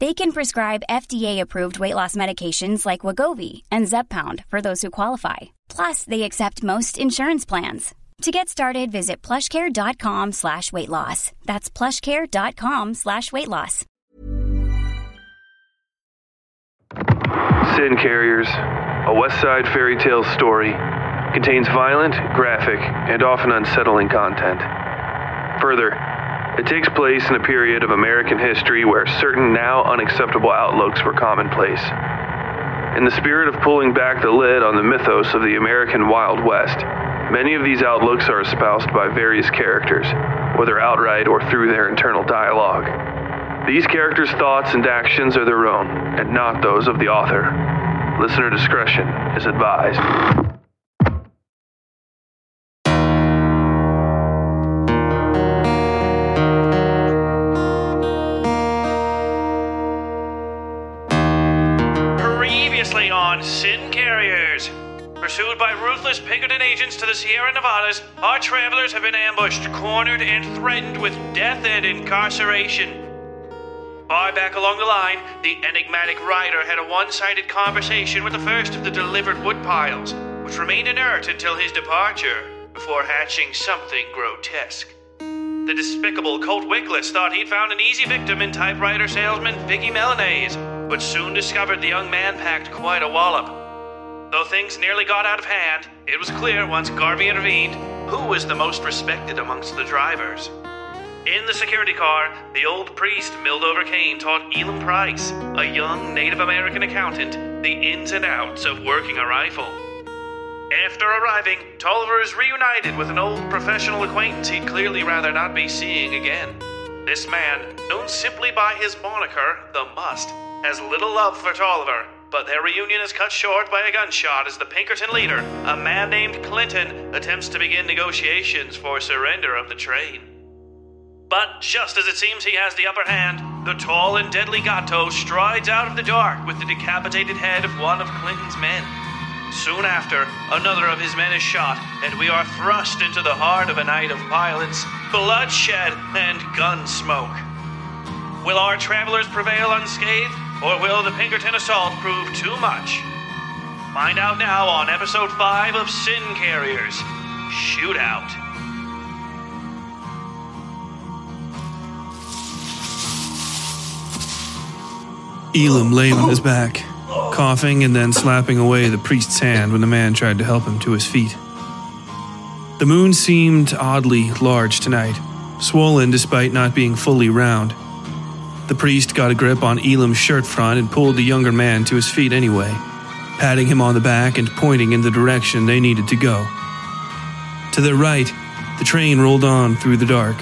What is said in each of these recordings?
They can prescribe FDA-approved weight loss medications like Wegovy and Zepbound for those who qualify. Plus, they accept most insurance plans. To get started, visit plushcare.com slash weight loss. That's plushcare.com slash weight loss. Sin Carriers, a West Side fairy tale story, contains violent, graphic, and often unsettling content. Further, it takes place in a period of American history where certain now unacceptable outlooks were commonplace. In the spirit of pulling back the lid on the mythos of the American Wild West, many of these outlooks are espoused by various characters, whether outright or through their internal dialogue. These characters' thoughts and actions are their own, and not those of the author. Listener discretion is advised. Previously on Sin Carriers. Pursued by ruthless Pinkerton agents to the Sierra Nevadas, our travelers have been ambushed, cornered, and threatened with death and incarceration. Far back along the line, the enigmatic rider had a one sided conversation with the first of the delivered wood piles, which remained inert until his departure, before hatching something grotesque. The despicable Colt Wickless thought he'd found an easy victim in typewriter salesman Vicky Melanese, but soon discovered the young man packed quite a wallop. Though things nearly got out of hand, it was clear once Garvey intervened who was the most respected amongst the drivers. In the security car, the old priest Mildover Kane taught Elam Price, a young Native American accountant, the ins and outs of working a rifle. After arriving, Tolliver is reunited with an old professional acquaintance he'd clearly rather not be seeing again. This man, known simply by his moniker, the Must, has little love for Tolliver but their reunion is cut short by a gunshot as the Pinkerton leader, a man named Clinton, attempts to begin negotiations for surrender of the train. But just as it seems he has the upper hand, the tall and deadly Gato strides out of the dark with the decapitated head of one of Clinton's men. Soon after, another of his men is shot, and we are thrust into the heart of a night of violence, bloodshed, and gun smoke. Will our travelers prevail unscathed, or will the Pinkerton assault prove too much? Find out now on episode 5 of Sin Carriers Shootout. Elam lay on his back, coughing and then slapping away the priest's hand when the man tried to help him to his feet. The moon seemed oddly large tonight, swollen despite not being fully round. The priest got a grip on Elam's shirt front and pulled the younger man to his feet anyway, patting him on the back and pointing in the direction they needed to go. To their right, the train rolled on through the dark,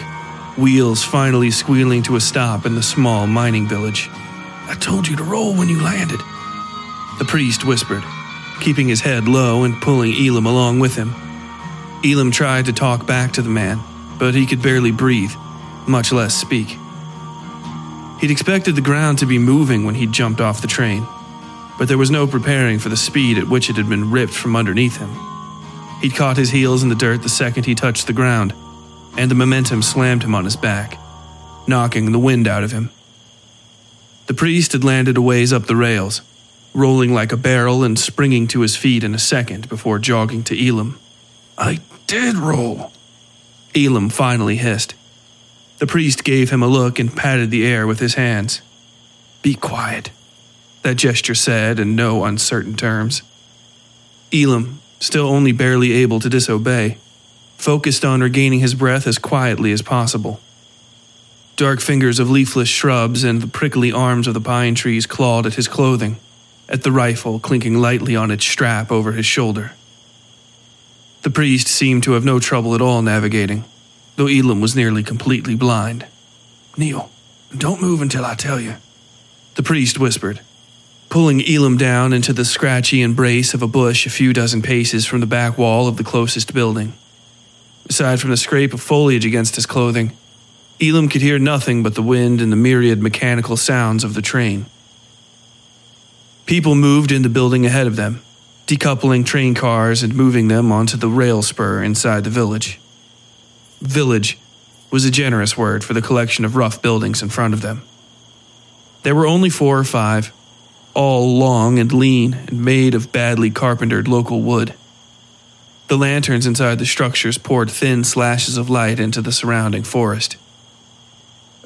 wheels finally squealing to a stop in the small mining village. I told you to roll when you landed, the priest whispered, keeping his head low and pulling Elam along with him. Elam tried to talk back to the man, but he could barely breathe, much less speak. He'd expected the ground to be moving when he jumped off the train, but there was no preparing for the speed at which it had been ripped from underneath him. He'd caught his heels in the dirt the second he touched the ground, and the momentum slammed him on his back, knocking the wind out of him. The priest had landed a ways up the rails, rolling like a barrel and springing to his feet in a second before jogging to Elam. I did roll, Elam finally hissed. The priest gave him a look and patted the air with his hands. Be quiet, that gesture said in no uncertain terms. Elam, still only barely able to disobey, focused on regaining his breath as quietly as possible. Dark fingers of leafless shrubs and the prickly arms of the pine trees clawed at his clothing, at the rifle clinking lightly on its strap over his shoulder. The priest seemed to have no trouble at all navigating, though Elam was nearly completely blind. Kneel, don't move until I tell you, the priest whispered, pulling Elam down into the scratchy embrace of a bush a few dozen paces from the back wall of the closest building. Aside from the scrape of foliage against his clothing, Elam could hear nothing but the wind and the myriad mechanical sounds of the train. People moved in the building ahead of them, decoupling train cars and moving them onto the rail spur inside the village. Village was a generous word for the collection of rough buildings in front of them. There were only four or five, all long and lean and made of badly carpentered local wood. The lanterns inside the structures poured thin slashes of light into the surrounding forest.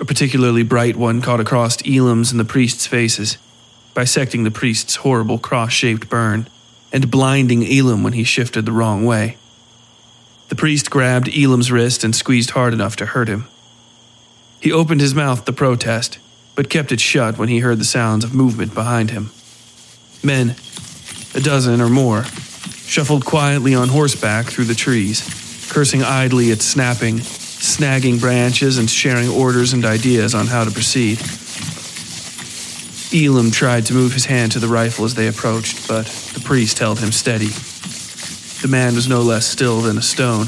A particularly bright one caught across Elam's and the priest's faces, bisecting the priest's horrible cross shaped burn and blinding Elam when he shifted the wrong way. The priest grabbed Elam's wrist and squeezed hard enough to hurt him. He opened his mouth to protest, but kept it shut when he heard the sounds of movement behind him. Men, a dozen or more, shuffled quietly on horseback through the trees, cursing idly at snapping, snagging branches and sharing orders and ideas on how to proceed. Elam tried to move his hand to the rifle as they approached, but the priest held him steady. The man was no less still than a stone,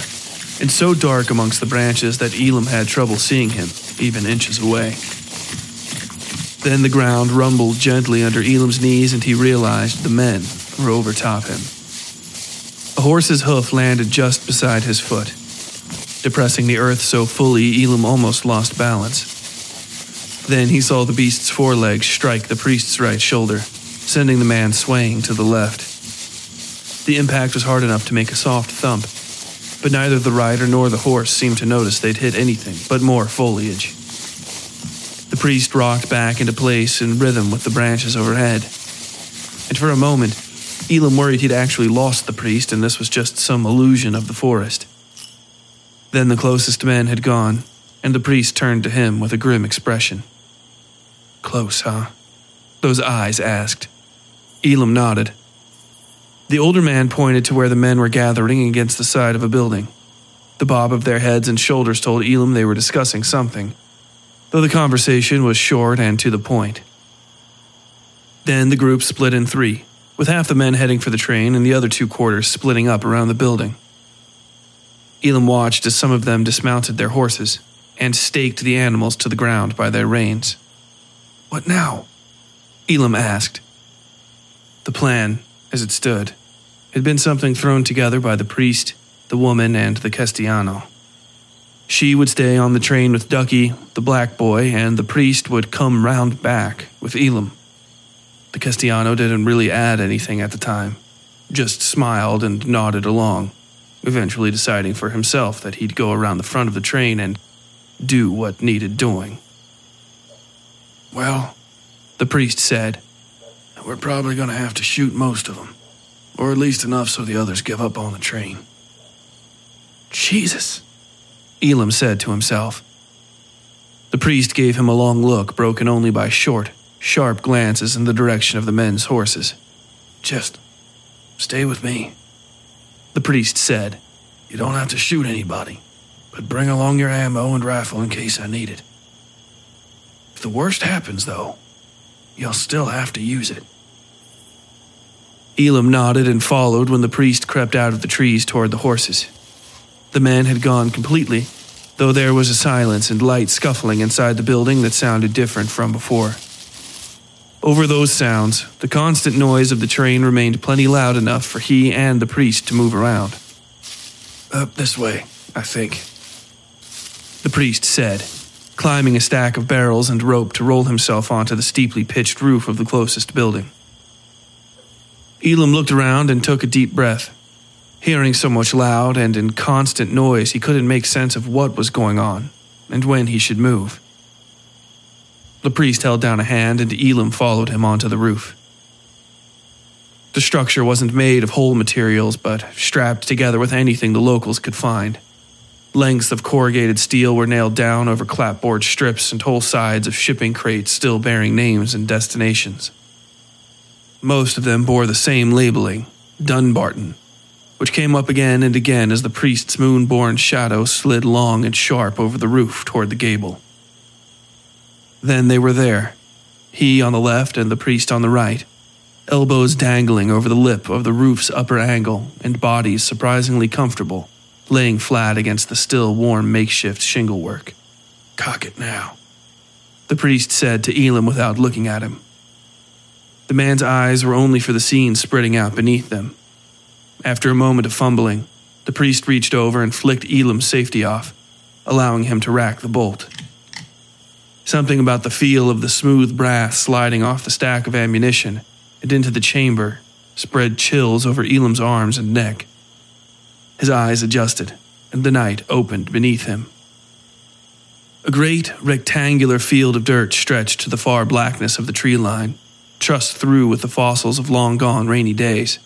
and so dark amongst the branches that Elam had trouble seeing him, even inches away. Then the ground rumbled gently under Elam's knees, and he realized the men were over top him. A horse's hoof landed just beside his foot, depressing the earth so fully Elam almost lost balance. Then he saw the beast's forelegs strike the priest's right shoulder, sending the man swaying to the left. The impact was hard enough to make a soft thump, but neither the rider nor the horse seemed to notice they'd hit anything but more foliage. The priest rocked back into place in rhythm with the branches overhead. And for a moment, Elam worried he'd actually lost the priest and this was just some illusion of the forest. Then the closest man had gone, and the priest turned to him with a grim expression. Close, huh? Those eyes asked. Elam nodded. The older man pointed to where the men were gathering against the side of a building. The bob of their heads and shoulders told Elam they were discussing something, though the conversation was short and to the point. Then the group split in three, with half the men heading for the train and the other two quarters splitting up around the building. Elam watched as some of them dismounted their horses and staked the animals to the ground by their reins. What now? Elam asked. The plan, as it stood, had been something thrown together by the priest, the woman, and the Castellano. She would stay on the train with Ducky, the black boy, and the priest would come round back with Elam. The Castellano didn't really add anything at the time, just smiled and nodded along, eventually deciding for himself that he'd go around the front of the train and do what needed doing. Well, the priest said, we're probably going to have to shoot most of them, or at least enough so the others give up on the train. Jesus, Elam said to himself. The priest gave him a long look, broken only by short, sharp glances in the direction of the men's horses. Just stay with me, the priest said. You don't have to shoot anybody, but bring along your ammo and rifle in case I need it. If the worst happens, though, you'll still have to use it. Elam nodded and followed when the priest crept out of the trees toward the horses. The man had gone completely, though there was a silence and light scuffling inside the building that sounded different from before. Over those sounds, the constant noise of the train remained plenty loud enough for he and the priest to move around. Up this way, I think, the priest said, climbing a stack of barrels and rope to roll himself onto the steeply pitched roof of the closest building. Elam looked around and took a deep breath. Hearing so much loud and in constant noise, he couldn't make sense of what was going on and when he should move. The priest held down a hand and Elam followed him onto the roof. The structure wasn't made of whole materials, but strapped together with anything the locals could find. Lengths of corrugated steel were nailed down over clapboard strips and whole sides of shipping crates still bearing names and destinations. Most of them bore the same labeling, Dunbarton, which came up again and again as the priest's moon born shadow slid long and sharp over the roof toward the gable. Then they were there, he on the left and the priest on the right, elbows dangling over the lip of the roof's upper angle and bodies surprisingly comfortable laying flat against the still warm makeshift shingle work. Cock it now, the priest said to Elam without looking at him. The man's eyes were only for the scene spreading out beneath them. After a moment of fumbling, the priest reached over and flicked Elam's safety off, allowing him to rack the bolt. Something about the feel of the smooth brass sliding off the stack of ammunition and into the chamber spread chills over Elam's arms and neck. His eyes adjusted, and the night opened beneath him. A great rectangular field of dirt stretched to the far blackness of the tree line, trussed through with the fossils of long gone rainy days.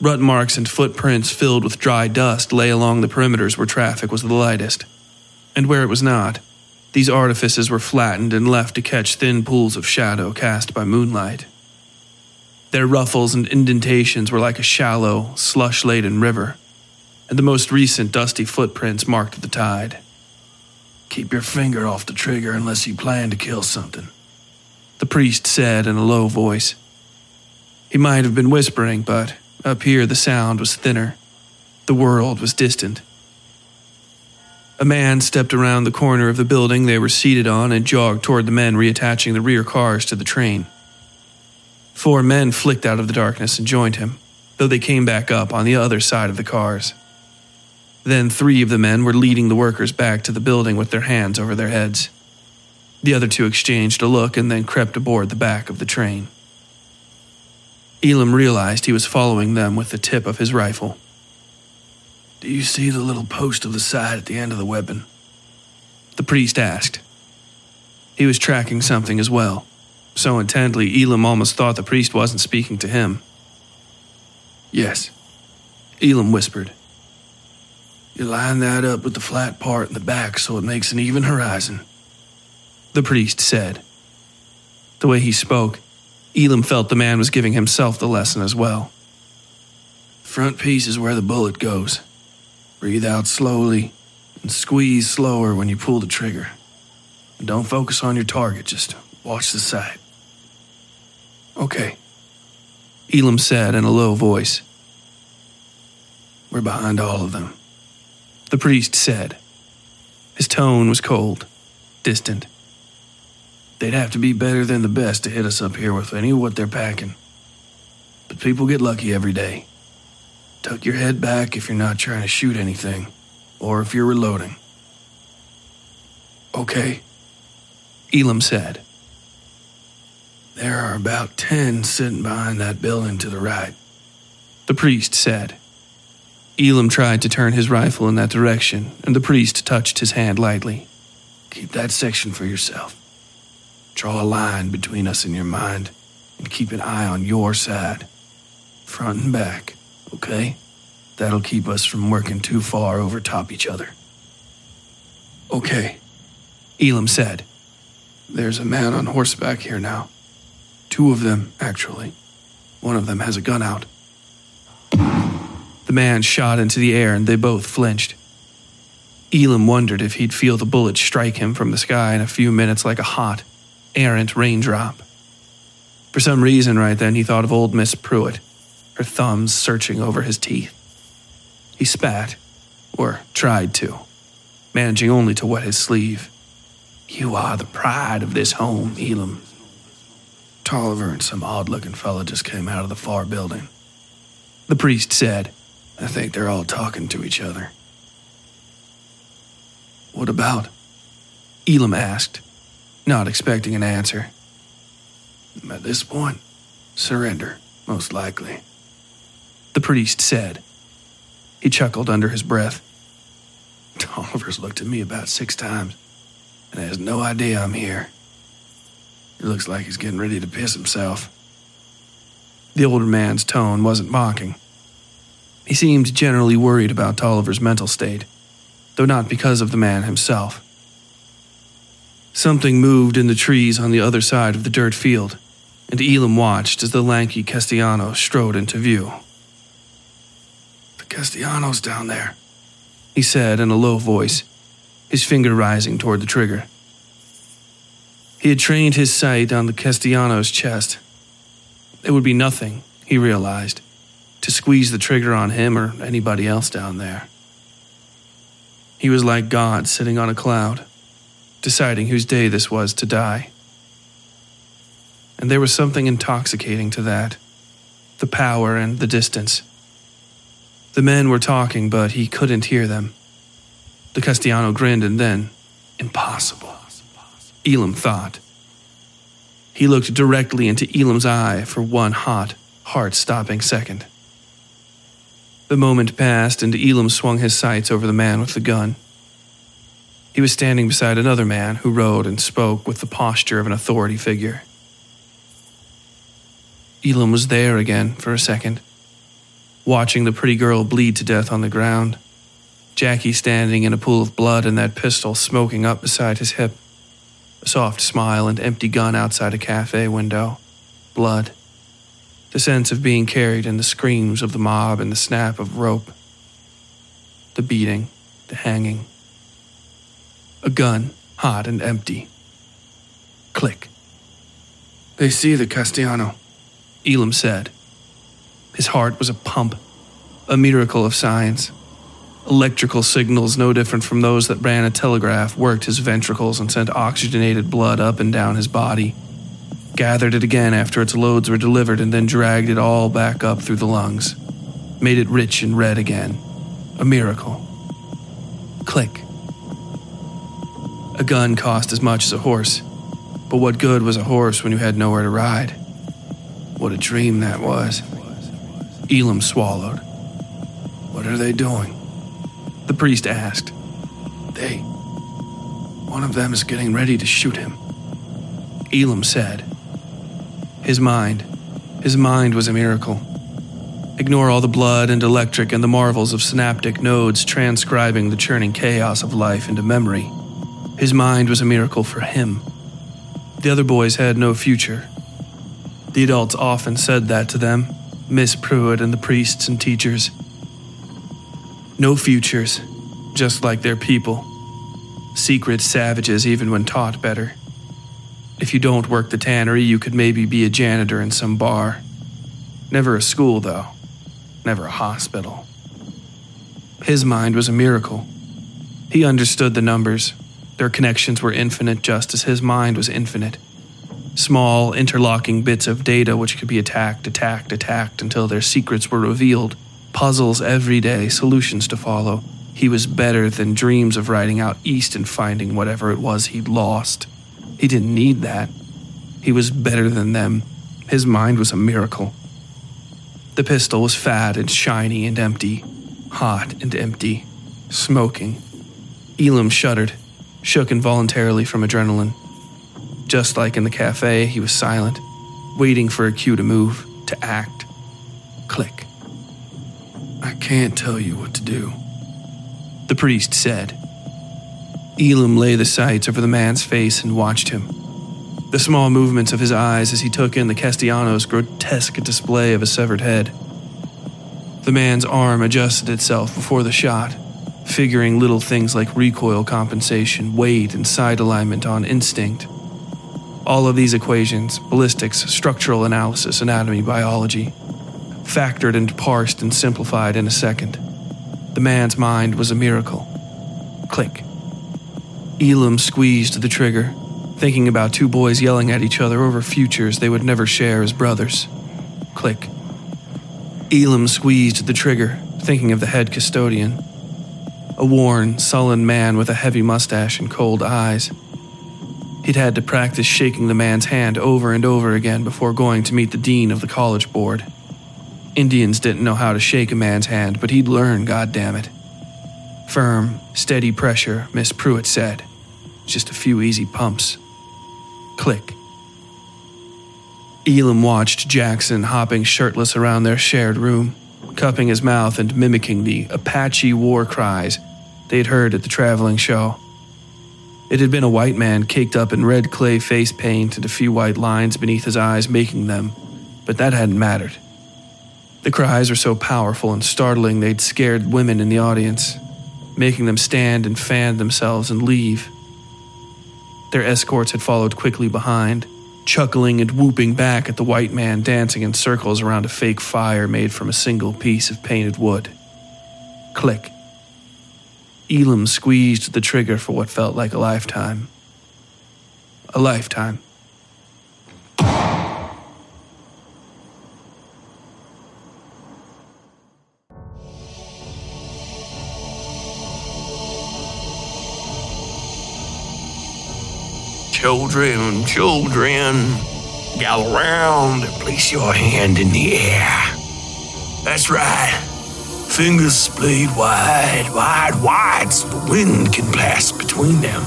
Rut marks and footprints filled with dry dust lay along the perimeters where traffic was the lightest. And where it was not, these artifices were flattened and left to catch thin pools of shadow cast by moonlight. Their ruffles and indentations were like a shallow, slush laden river, and the most recent dusty footprints marked the tide. Keep your finger off the trigger unless you plan to kill something, the priest said in a low voice. He might have been whispering, but up here the sound was thinner. The world was distant. A man stepped around the corner of the building they were seated on and jogged toward the men reattaching the rear cars to the train. Four men flicked out of the darkness and joined him, though they came back up on the other side of the cars. Then three of the men were leading the workers back to the building with their hands over their heads. The other two exchanged a look and then crept aboard the back of the train. Elam realized he was following them with the tip of his rifle. Do you see the little post of the side at the end of the weapon? The priest asked. He was tracking something as well so intently Elam almost thought the priest wasn't speaking to him. Yes, Elam whispered. You line that up with the flat part in the back so it makes an even horizon, the priest said. The way he spoke, Elam felt the man was giving himself the lesson as well. Front piece is where the bullet goes. Breathe out slowly and squeeze slower when you pull the trigger. And don't focus on your target, just watch the sight. Okay. Elam said in a low voice. We're behind all of them. The priest said. His tone was cold, distant. They'd have to be better than the best to hit us up here with any of what they're packing. But people get lucky every day. Tuck your head back if you're not trying to shoot anything, or if you're reloading. Okay, Elam said. There are about ten sitting behind that building to the right, the priest said. Elam tried to turn his rifle in that direction, and the priest touched his hand lightly. Keep that section for yourself. Draw a line between us in your mind, and keep an eye on your side, front and back, okay? That'll keep us from working too far over top each other. Okay, Elam said. There's a man on horseback here now. Two of them, actually. One of them has a gun out. The man shot into the air and they both flinched. Elam wondered if he'd feel the bullet strike him from the sky in a few minutes like a hot, errant raindrop. For some reason, right then, he thought of old Miss Pruitt, her thumbs searching over his teeth. He spat, or tried to, managing only to wet his sleeve. You are the pride of this home, Elam. Tolliver and some odd looking fellow just came out of the far building. The priest said, I think they're all talking to each other. What about? Elam asked, not expecting an answer. At this point, surrender, most likely. The priest said. He chuckled under his breath. Tolliver's looked at me about six times and has no idea I'm here. He looks like he's getting ready to piss himself. The older man's tone wasn't mocking. He seemed generally worried about Tolliver's mental state, though not because of the man himself. Something moved in the trees on the other side of the dirt field, and Elam watched as the lanky Castellano strode into view. The Castellanos down there, he said in a low voice, his finger rising toward the trigger. He had trained his sight on the Castellano's chest. It would be nothing, he realized, to squeeze the trigger on him or anybody else down there. He was like God sitting on a cloud, deciding whose day this was to die. And there was something intoxicating to that the power and the distance. The men were talking, but he couldn't hear them. The Castellano grinned and then, impossible. Elam thought. He looked directly into Elam's eye for one hot, heart stopping second. The moment passed, and Elam swung his sights over the man with the gun. He was standing beside another man who rode and spoke with the posture of an authority figure. Elam was there again for a second, watching the pretty girl bleed to death on the ground. Jackie standing in a pool of blood and that pistol smoking up beside his hip soft smile and empty gun outside a cafe window, blood, the sense of being carried and the screams of the mob and the snap of rope, the beating, the hanging. A gun, hot and empty. Click. They see the Castellano, Elam said. His heart was a pump, a miracle of science. Electrical signals, no different from those that ran a telegraph, worked his ventricles and sent oxygenated blood up and down his body. Gathered it again after its loads were delivered, and then dragged it all back up through the lungs. Made it rich and red again. A miracle. Click. A gun cost as much as a horse, but what good was a horse when you had nowhere to ride? What a dream that was. Elam swallowed. What are they doing? The priest asked. They. One of them is getting ready to shoot him. Elam said. His mind. His mind was a miracle. Ignore all the blood and electric and the marvels of synaptic nodes transcribing the churning chaos of life into memory. His mind was a miracle for him. The other boys had no future. The adults often said that to them, Miss Pruitt and the priests and teachers. No futures, just like their people. Secret savages, even when taught better. If you don't work the tannery, you could maybe be a janitor in some bar. Never a school, though. Never a hospital. His mind was a miracle. He understood the numbers. Their connections were infinite, just as his mind was infinite. Small, interlocking bits of data which could be attacked, attacked, attacked until their secrets were revealed. Puzzles every day, solutions to follow. He was better than dreams of riding out east and finding whatever it was he'd lost. He didn't need that. He was better than them. His mind was a miracle. The pistol was fat and shiny and empty, hot and empty, smoking. Elam shuddered, shook involuntarily from adrenaline. Just like in the cafe, he was silent, waiting for a cue to move, to act. Click. Can't tell you what to do, the priest said. Elam lay the sights over the man's face and watched him. The small movements of his eyes as he took in the Castellanos' grotesque display of a severed head. The man's arm adjusted itself before the shot, figuring little things like recoil compensation, weight, and side alignment on instinct. All of these equations ballistics, structural analysis, anatomy, biology factored and parsed and simplified in a second. The man's mind was a miracle. Click. Elam squeezed the trigger, thinking about two boys yelling at each other over futures they would never share as brothers. Click. Elam squeezed the trigger, thinking of the head custodian. A worn, sullen man with a heavy mustache and cold eyes. He'd had to practice shaking the man's hand over and over again before going to meet the dean of the college board. Indians didn't know how to shake a man's hand, but he'd learn, goddammit. Firm, steady pressure, Miss Pruitt said. Just a few easy pumps. Click. Elam watched Jackson hopping shirtless around their shared room, cupping his mouth and mimicking the Apache war cries they'd heard at the traveling show. It had been a white man caked up in red clay face paint and a few white lines beneath his eyes making them, but that hadn't mattered. The cries were so powerful and startling they'd scared women in the audience, making them stand and fan themselves and leave. Their escorts had followed quickly behind, chuckling and whooping back at the white man dancing in circles around a fake fire made from a single piece of painted wood. Click. Elam squeezed the trigger for what felt like a lifetime. A lifetime. Children, children, gather round and place your hand in the air. That's right. Fingers splayed wide, wide, wide so the wind can pass between them.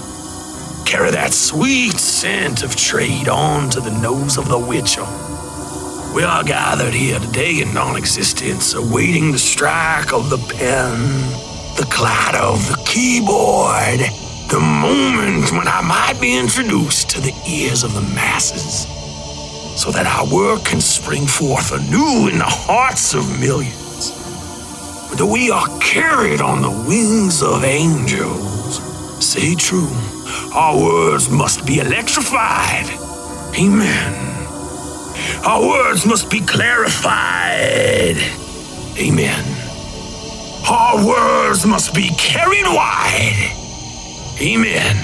Carry that sweet scent of trade on to the nose of the witcher. We are gathered here today in non existence, awaiting the strike of the pen, the clatter of the keyboard, the moment when I might be introduced to the ears of the masses, so that our work can spring forth anew in the hearts of millions. That we are carried on the wings of angels, say true, our words must be electrified. Amen. Our words must be clarified. Amen. Our words must be carried wide. Amen.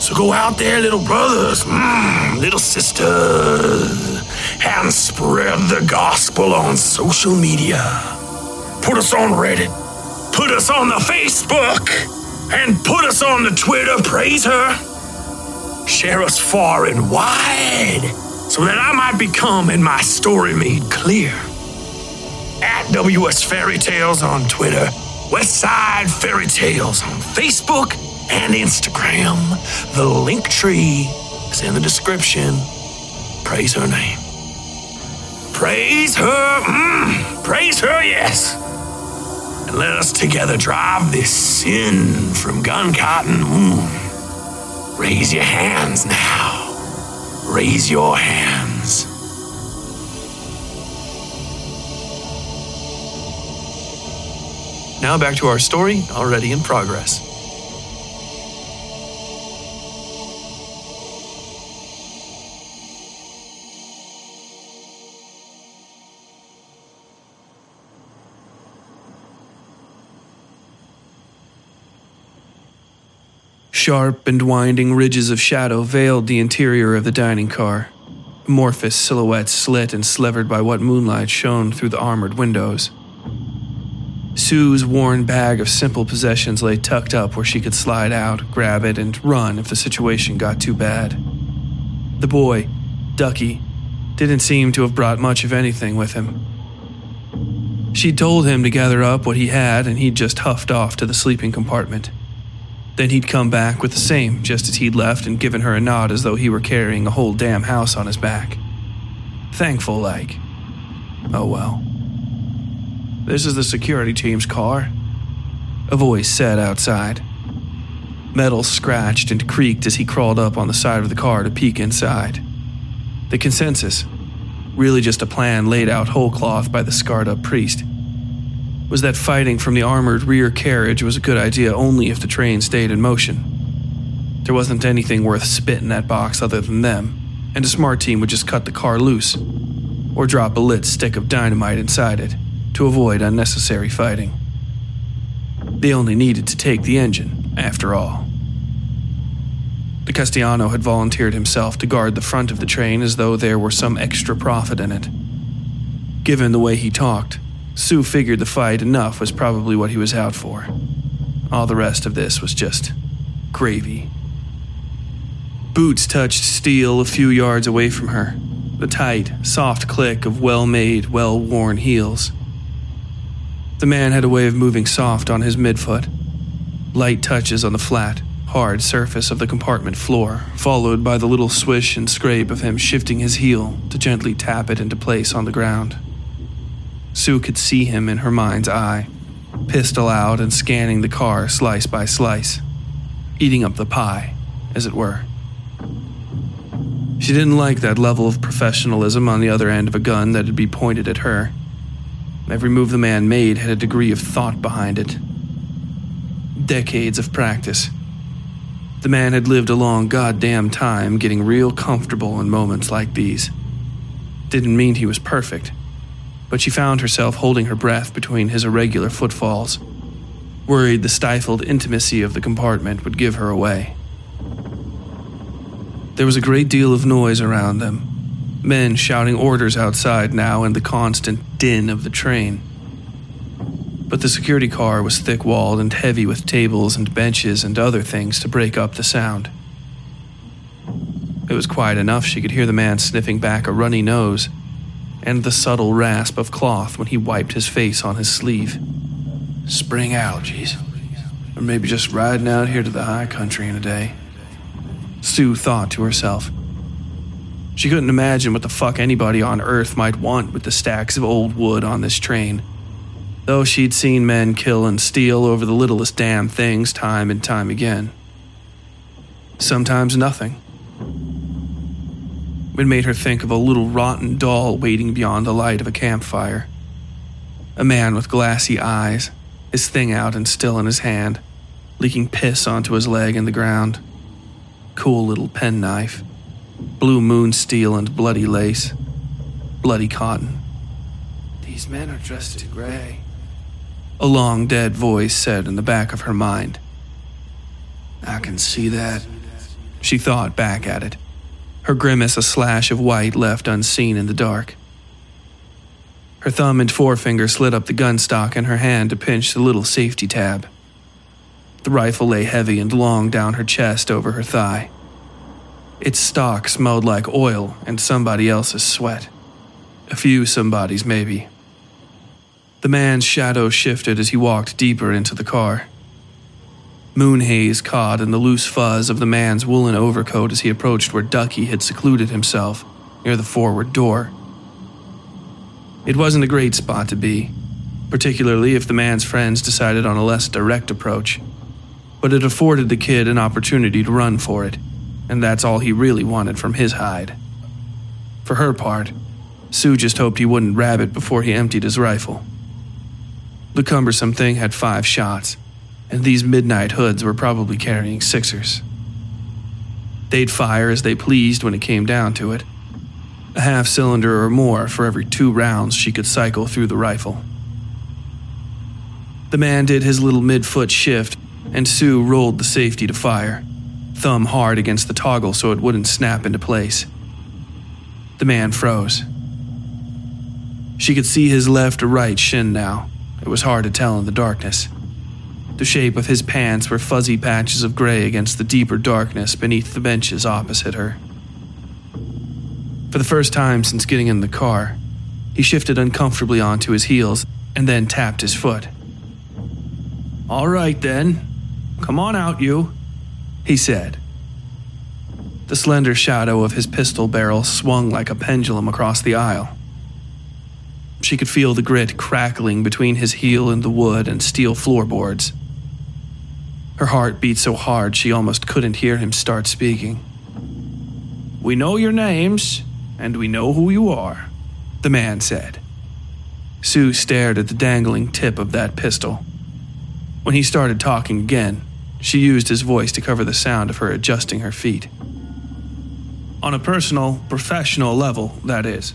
So go out there, little brothers, mm, little sisters, and spread the gospel on social media. Put us on Reddit, put us on the Facebook, and put us on the Twitter. Praise her. Share us far and wide so that I might become and my story made clear. At WS Fairy Tales on Twitter Westside Fairy Tales on Facebook and Instagram. The link tree is in the description. Praise her name. Praise her. Mm, praise her, yes. And let us together drive this sin from gun cotton. Mm. Raise your hands now. Raise your hands. Now back to our story, already in progress. Sharp and winding ridges of shadow veiled the interior of the dining car, amorphous silhouettes slit and slivered by what moonlight shone through the armored windows. Sue's worn bag of simple possessions lay tucked up where she could slide out, grab it, and run if the situation got too bad. The boy, Ducky, didn't seem to have brought much of anything with him. She'd told him to gather up what he had, and he'd just huffed off to the sleeping compartment. Then he'd come back with the same, just as he'd left, and given her a nod as though he were carrying a whole damn house on his back. Thankful like. Oh well. This is the security team's car, a voice said outside. Metal scratched and creaked as he crawled up on the side of the car to peek inside. The consensus, really just a plan laid out whole cloth by the scarred up priest, was that fighting from the armored rear carriage was a good idea only if the train stayed in motion. There wasn't anything worth spit in that box other than them, and a smart team would just cut the car loose or drop a lit stick of dynamite inside it to avoid unnecessary fighting. They only needed to take the engine, after all. The Castellano had volunteered himself to guard the front of the train as though there were some extra profit in it. Given the way he talked, Sue figured the fight enough was probably what he was out for. All the rest of this was just gravy. Boots touched steel a few yards away from her, the tight, soft click of well made, well worn heels. The man had a way of moving soft on his midfoot, light touches on the flat, hard surface of the compartment floor, followed by the little swish and scrape of him shifting his heel to gently tap it into place on the ground. Sue could see him in her mind's eye, pistol out and scanning the car slice by slice, eating up the pie, as it were. She didn't like that level of professionalism on the other end of a gun that'd be pointed at her. Every move the man made had a degree of thought behind it. Decades of practice. The man had lived a long goddamn time getting real comfortable in moments like these. Didn't mean he was perfect, but she found herself holding her breath between his irregular footfalls, worried the stifled intimacy of the compartment would give her away. There was a great deal of noise around them, men shouting orders outside now and the constant din of the train. But the security car was thick walled and heavy with tables and benches and other things to break up the sound. It was quiet enough she could hear the man sniffing back a runny nose and the subtle rasp of cloth when he wiped his face on his sleeve. Spring allergies. Or maybe just riding out here to the high country in a day. Sue thought to herself. She couldn't imagine what the fuck anybody on Earth might want with the stacks of old wood on this train. Though she'd seen men kill and steal over the littlest damn things time and time again. Sometimes nothing. It made her think of a little rotten doll waiting beyond the light of a campfire. A man with glassy eyes, his thing out and still in his hand, leaking piss onto his leg in the ground cool little penknife, blue moon steel and bloody lace, bloody cotton. These men are dressed in gray. A long dead voice said in the back of her mind. I can see that. She thought back at it, her grimace a slash of white left unseen in the dark. Her thumb and forefinger slid up the gun stock in her hand to pinch the little safety tab. The rifle lay heavy and long down her chest over her thigh. Its stock smelled like oil and somebody else's sweat. A few somebodies, maybe. The man's shadow shifted as he walked deeper into the car. Moon haze caught in the loose fuzz of the man's woolen overcoat as he approached where Ducky had secluded himself, near the forward door. It wasn't a great spot to be, particularly if the man's friends decided on a less direct approach but it afforded the kid an opportunity to run for it, and that's all he really wanted from his hide. For her part, Sue just hoped he wouldn't rabbit before he emptied his rifle. The cumbersome thing had five shots, and these midnight hoods were probably carrying sixers. They'd fire as they pleased when it came down to it, a half cylinder or more for every two rounds she could cycle through the rifle. The man did his little mid foot shift and Sue rolled the safety to fire, thumb hard against the toggle so it wouldn't snap into place. The man froze. She could see his left or right shin now. It was hard to tell in the darkness. The shape of his pants were fuzzy patches of gray against the deeper darkness beneath the benches opposite her. For the first time since getting in the car, he shifted uncomfortably onto his heels and then tapped his foot. All right then, come on out, you, he said. The slender shadow of his pistol barrel swung like a pendulum across the aisle. She could feel the grit crackling between his heel and the wood and steel floorboards. Her heart beat so hard she almost couldn't hear him start speaking. We know your names, and we know who you are, the man said. Sue stared at the dangling tip of that pistol. When he started talking again, she used his voice to cover the sound of her adjusting her feet. On a personal, professional level, that is.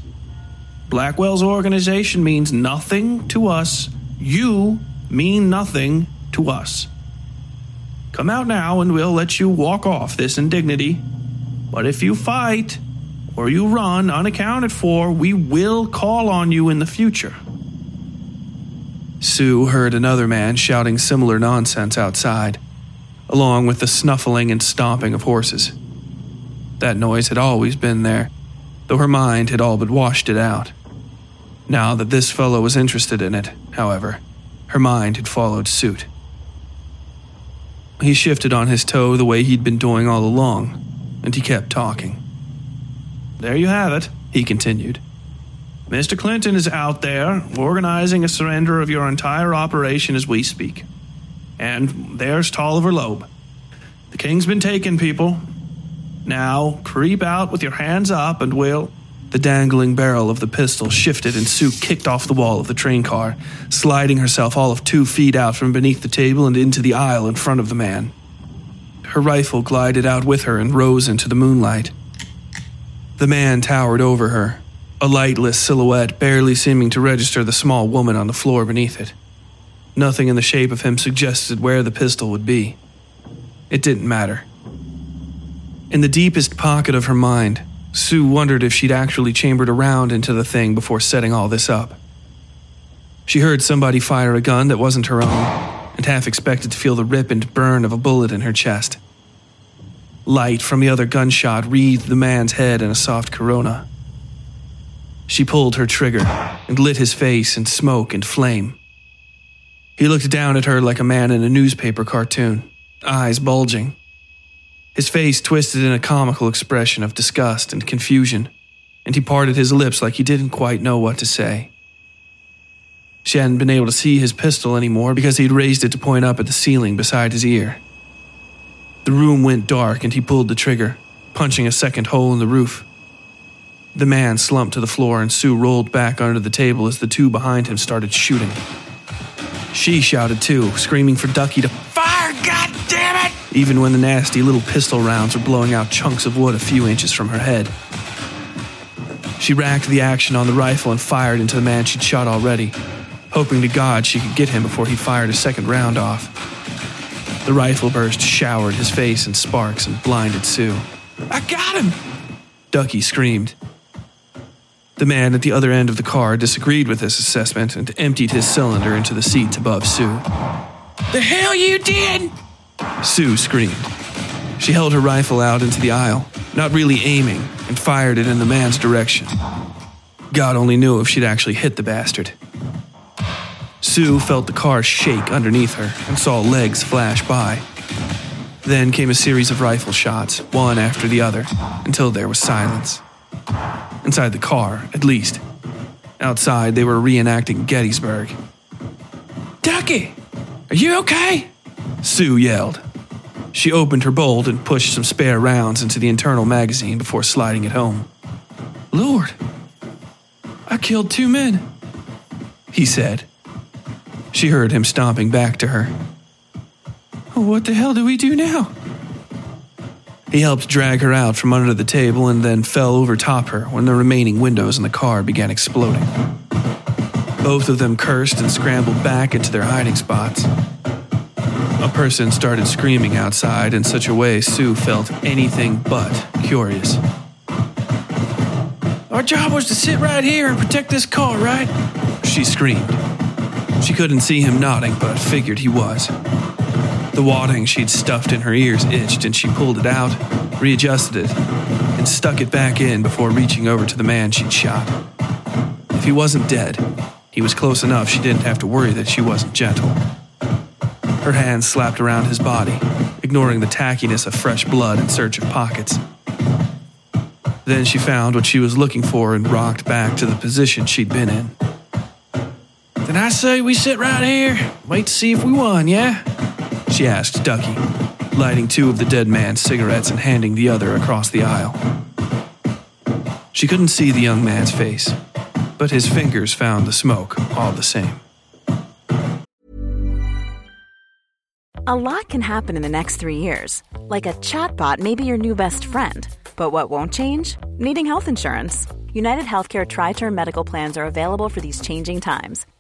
Blackwell's organization means nothing to us. You mean nothing to us. Come out now and we'll let you walk off this indignity. But if you fight or you run unaccounted for, we will call on you in the future. Sue heard another man shouting similar nonsense outside, along with the snuffling and stomping of horses. That noise had always been there, though her mind had all but washed it out. Now that this fellow was interested in it, however, her mind had followed suit. He shifted on his toe the way he'd been doing all along, and he kept talking. There you have it, he continued. Mr. Clinton is out there organizing a surrender of your entire operation as we speak. And there's Tolliver Loeb. The king's been taken, people. Now, creep out with your hands up and we'll. The dangling barrel of the pistol shifted and Sue kicked off the wall of the train car, sliding herself all of two feet out from beneath the table and into the aisle in front of the man. Her rifle glided out with her and rose into the moonlight. The man towered over her, a lightless silhouette barely seeming to register the small woman on the floor beneath it. Nothing in the shape of him suggested where the pistol would be. It didn't matter. In the deepest pocket of her mind, Sue wondered if she'd actually chambered around into the thing before setting all this up. She heard somebody fire a gun that wasn't her own, and half expected to feel the rip and burn of a bullet in her chest. Light from the other gunshot wreathed the man's head in a soft corona. She pulled her trigger and lit his face in smoke and flame. He looked down at her like a man in a newspaper cartoon, eyes bulging. His face twisted in a comical expression of disgust and confusion, and he parted his lips like he didn't quite know what to say. She hadn't been able to see his pistol anymore because he'd raised it to point up at the ceiling beside his ear. The room went dark and he pulled the trigger, punching a second hole in the roof. The man slumped to the floor and Sue rolled back under the table as the two behind him started shooting. She shouted too, screaming for Ducky to fire, God damn it! Even when the nasty little pistol rounds were blowing out chunks of wood a few inches from her head. She racked the action on the rifle and fired into the man she'd shot already, hoping to God she could get him before he fired a second round off. The rifle burst showered his face in sparks and blinded Sue. I got him! Ducky screamed. The man at the other end of the car disagreed with this assessment and emptied his cylinder into the seat above Sue. The hell you did! Sue screamed. She held her rifle out into the aisle, not really aiming, and fired it in the man's direction. God only knew if she'd actually hit the bastard. Sue felt the car shake underneath her and saw legs flash by. Then came a series of rifle shots, one after the other, until there was silence. Inside the car, at least. Outside, they were reenacting Gettysburg. Ducky, are you okay? Sue yelled. She opened her bolt and pushed some spare rounds into the internal magazine before sliding it home. Lord, I killed two men, he said. She heard him stomping back to her. What the hell do we do now? He helped drag her out from under the table and then fell over top her when the remaining windows in the car began exploding. Both of them cursed and scrambled back into their hiding spots. A person started screaming outside in such a way Sue felt anything but curious. Our job was to sit right here and protect this car, right? She screamed. She couldn't see him nodding, but figured he was. The wadding she'd stuffed in her ears itched, and she pulled it out, readjusted it, and stuck it back in before reaching over to the man she'd shot. If he wasn't dead, he was close enough she didn't have to worry that she wasn't gentle. Her hands slapped around his body, ignoring the tackiness of fresh blood in search of pockets. Then she found what she was looking for and rocked back to the position she'd been in. Then I say we sit right here, wait to see if we won, yeah? She asked Ducky, lighting two of the dead man's cigarettes and handing the other across the aisle. She couldn't see the young man's face, but his fingers found the smoke all the same. A lot can happen in the next three years. Like a chatbot may be your new best friend. But what won't change? Needing health insurance. United Healthcare Tri Term Medical Plans are available for these changing times.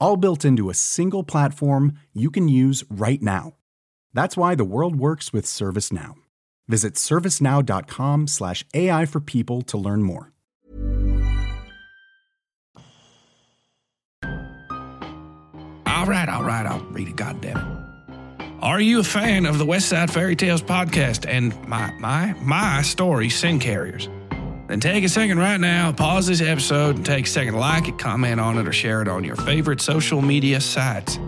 all built into a single platform you can use right now. That's why the world works with ServiceNow. Visit servicenow.com/slash AI for people to learn more. All right, all right, I'll read it, goddammit. Are you a fan of the Westside Fairytales podcast and my my my story, Sin Carriers? Then take a second right now, pause this episode, and take a second to like it, comment on it, or share it on your favorite social media sites.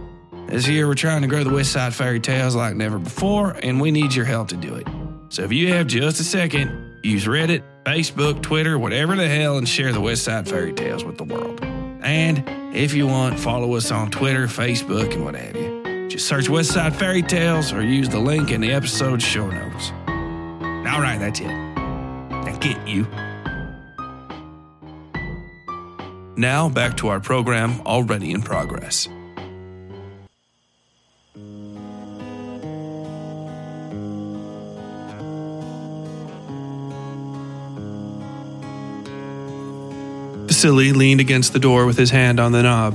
This year, we're trying to grow the Westside Fairytales like never before, and we need your help to do it. So if you have just a second, use Reddit, Facebook, Twitter, whatever the hell, and share the Westside Fairytales with the world. And if you want, follow us on Twitter, Facebook, and what have you. Just search Westside Fairytales or use the link in the episode show notes. All right, that's it. Now get you. Now back to our program already in progress. Vasily leaned against the door with his hand on the knob,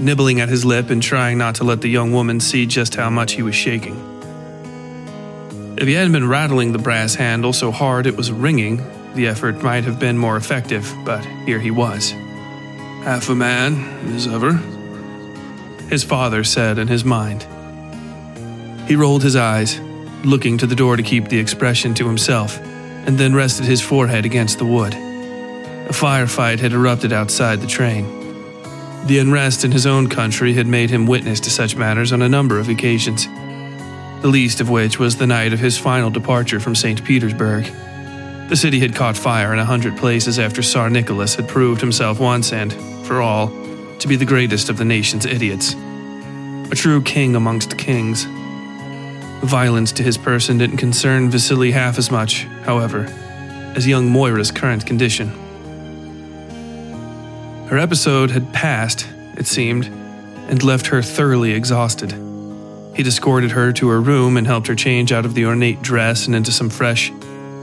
nibbling at his lip and trying not to let the young woman see just how much he was shaking. If he hadn't been rattling the brass handle so hard it was ringing, the effort might have been more effective, but here he was. Half a man, as ever, his father said in his mind. He rolled his eyes, looking to the door to keep the expression to himself, and then rested his forehead against the wood. A firefight had erupted outside the train. The unrest in his own country had made him witness to such matters on a number of occasions, the least of which was the night of his final departure from St. Petersburg. The city had caught fire in a hundred places after Tsar Nicholas had proved himself once and, for all, to be the greatest of the nation's idiots. a true king amongst kings. Violence to his person didn't concern Vasily half as much, however, as young Moira's current condition. Her episode had passed, it seemed, and left her thoroughly exhausted. He'd escorted her to her room and helped her change out of the ornate dress and into some fresh,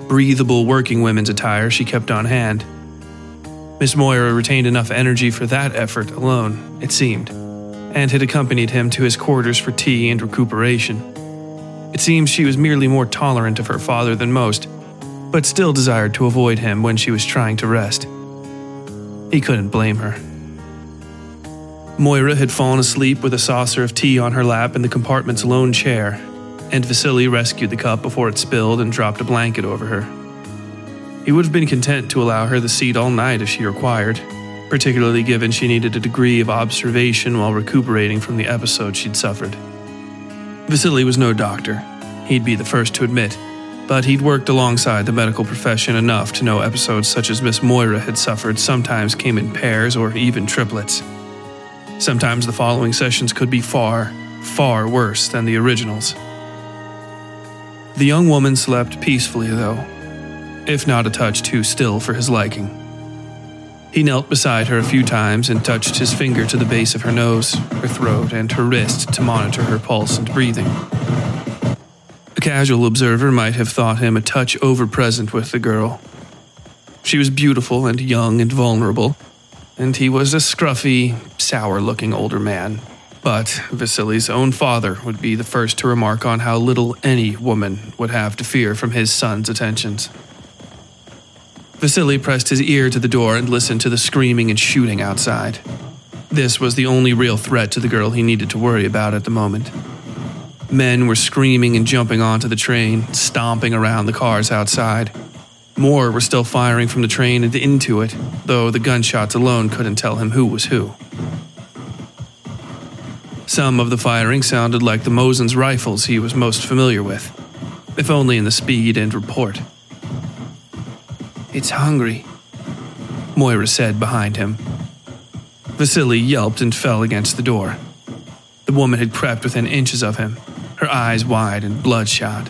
breathable working women's attire she kept on hand. Miss Moira retained enough energy for that effort alone, it seemed, and had accompanied him to his quarters for tea and recuperation. It seems she was merely more tolerant of her father than most, but still desired to avoid him when she was trying to rest. He couldn't blame her. Moira had fallen asleep with a saucer of tea on her lap in the compartment's lone chair, and Vasily rescued the cup before it spilled and dropped a blanket over her. He would have been content to allow her the seat all night if she required, particularly given she needed a degree of observation while recuperating from the episode she'd suffered. Vasily was no doctor, he'd be the first to admit, but he'd worked alongside the medical profession enough to know episodes such as Miss Moira had suffered sometimes came in pairs or even triplets. Sometimes the following sessions could be far, far worse than the originals. The young woman slept peacefully, though, if not a touch too still for his liking. He knelt beside her a few times and touched his finger to the base of her nose, her throat, and her wrist to monitor her pulse and breathing. A casual observer might have thought him a touch overpresent with the girl. She was beautiful and young and vulnerable, and he was a scruffy, sour looking older man. But Vasily's own father would be the first to remark on how little any woman would have to fear from his son's attentions. Vasily pressed his ear to the door and listened to the screaming and shooting outside. This was the only real threat to the girl he needed to worry about at the moment. Men were screaming and jumping onto the train, stomping around the cars outside. More were still firing from the train and into it, though the gunshots alone couldn't tell him who was who. Some of the firing sounded like the Mosin's rifles he was most familiar with, if only in the speed and report. It's hungry, Moira said behind him. Vasily yelped and fell against the door. The woman had crept within inches of him, her eyes wide and bloodshot.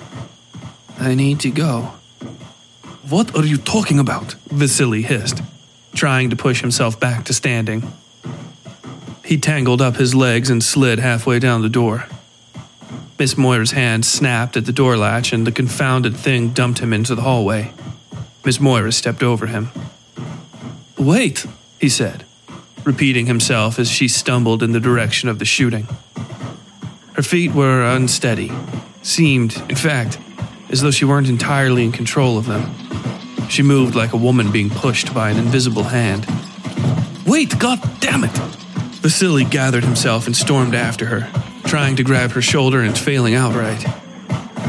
I need to go. What are you talking about? Vasily hissed, trying to push himself back to standing. He tangled up his legs and slid halfway down the door. Miss Moira's hand snapped at the door latch, and the confounded thing dumped him into the hallway. Miss Moira stepped over him. Wait, he said, repeating himself as she stumbled in the direction of the shooting. Her feet were unsteady, seemed, in fact, as though she weren't entirely in control of them. She moved like a woman being pushed by an invisible hand. Wait, god damn it! Vasily gathered himself and stormed after her, trying to grab her shoulder and failing outright.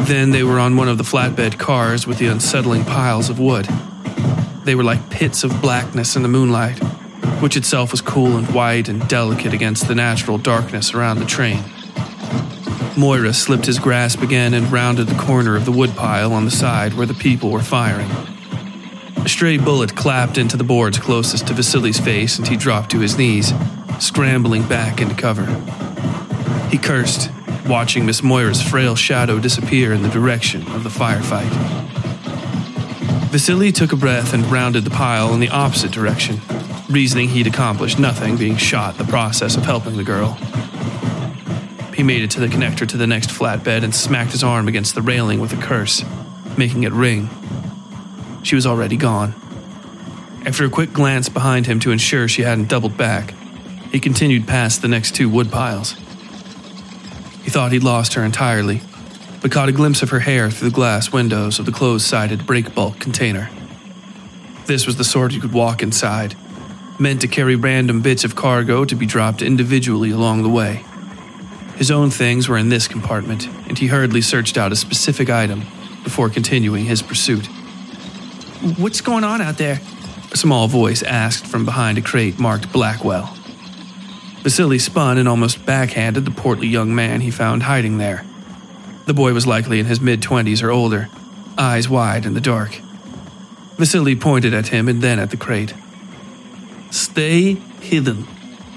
Then they were on one of the flatbed cars with the unsettling piles of wood. They were like pits of blackness in the moonlight, which itself was cool and white and delicate against the natural darkness around the train. Moira slipped his grasp again and rounded the corner of the woodpile on the side where the people were firing. A stray bullet clapped into the boards closest to Vasily's face and he dropped to his knees, scrambling back into cover. He cursed, watching Miss Moira's frail shadow disappear in the direction of the firefight. Vasily took a breath and rounded the pile in the opposite direction, reasoning he'd accomplished nothing being shot in the process of helping the girl. He made it to the connector to the next flatbed and smacked his arm against the railing with a curse, making it ring. She was already gone. After a quick glance behind him to ensure she hadn't doubled back, he continued past the next two wood piles. He thought he'd lost her entirely, but caught a glimpse of her hair through the glass windows of the closed sided break bulk container. This was the sort you could walk inside, meant to carry random bits of cargo to be dropped individually along the way. His own things were in this compartment, and he hurriedly searched out a specific item before continuing his pursuit. What's going on out there? A small voice asked from behind a crate marked Blackwell. Vasily spun and almost backhanded the portly young man he found hiding there. The boy was likely in his mid twenties or older, eyes wide in the dark. Vasily pointed at him and then at the crate. Stay hidden,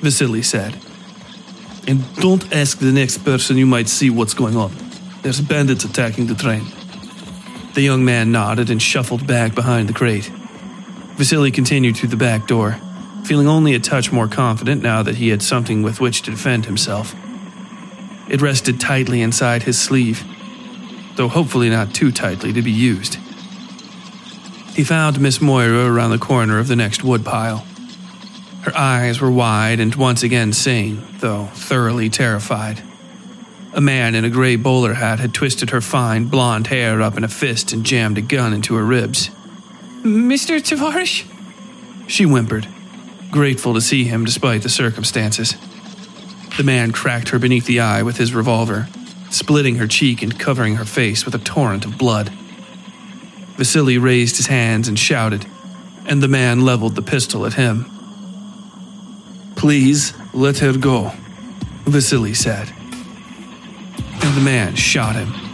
Vasily said. And don't ask the next person you might see what's going on. There's bandits attacking the train. The young man nodded and shuffled back behind the crate. Vasily continued through the back door, feeling only a touch more confident now that he had something with which to defend himself. It rested tightly inside his sleeve, though hopefully not too tightly to be used. He found Miss Moira around the corner of the next woodpile. Her eyes were wide and once again sane, though thoroughly terrified. A man in a gray bowler hat had twisted her fine blonde hair up in a fist and jammed a gun into her ribs. Mr. Tavarish? She whimpered, grateful to see him despite the circumstances. The man cracked her beneath the eye with his revolver, splitting her cheek and covering her face with a torrent of blood. Vasily raised his hands and shouted, and the man leveled the pistol at him. Please let her go, Vasily said. And the man shot him.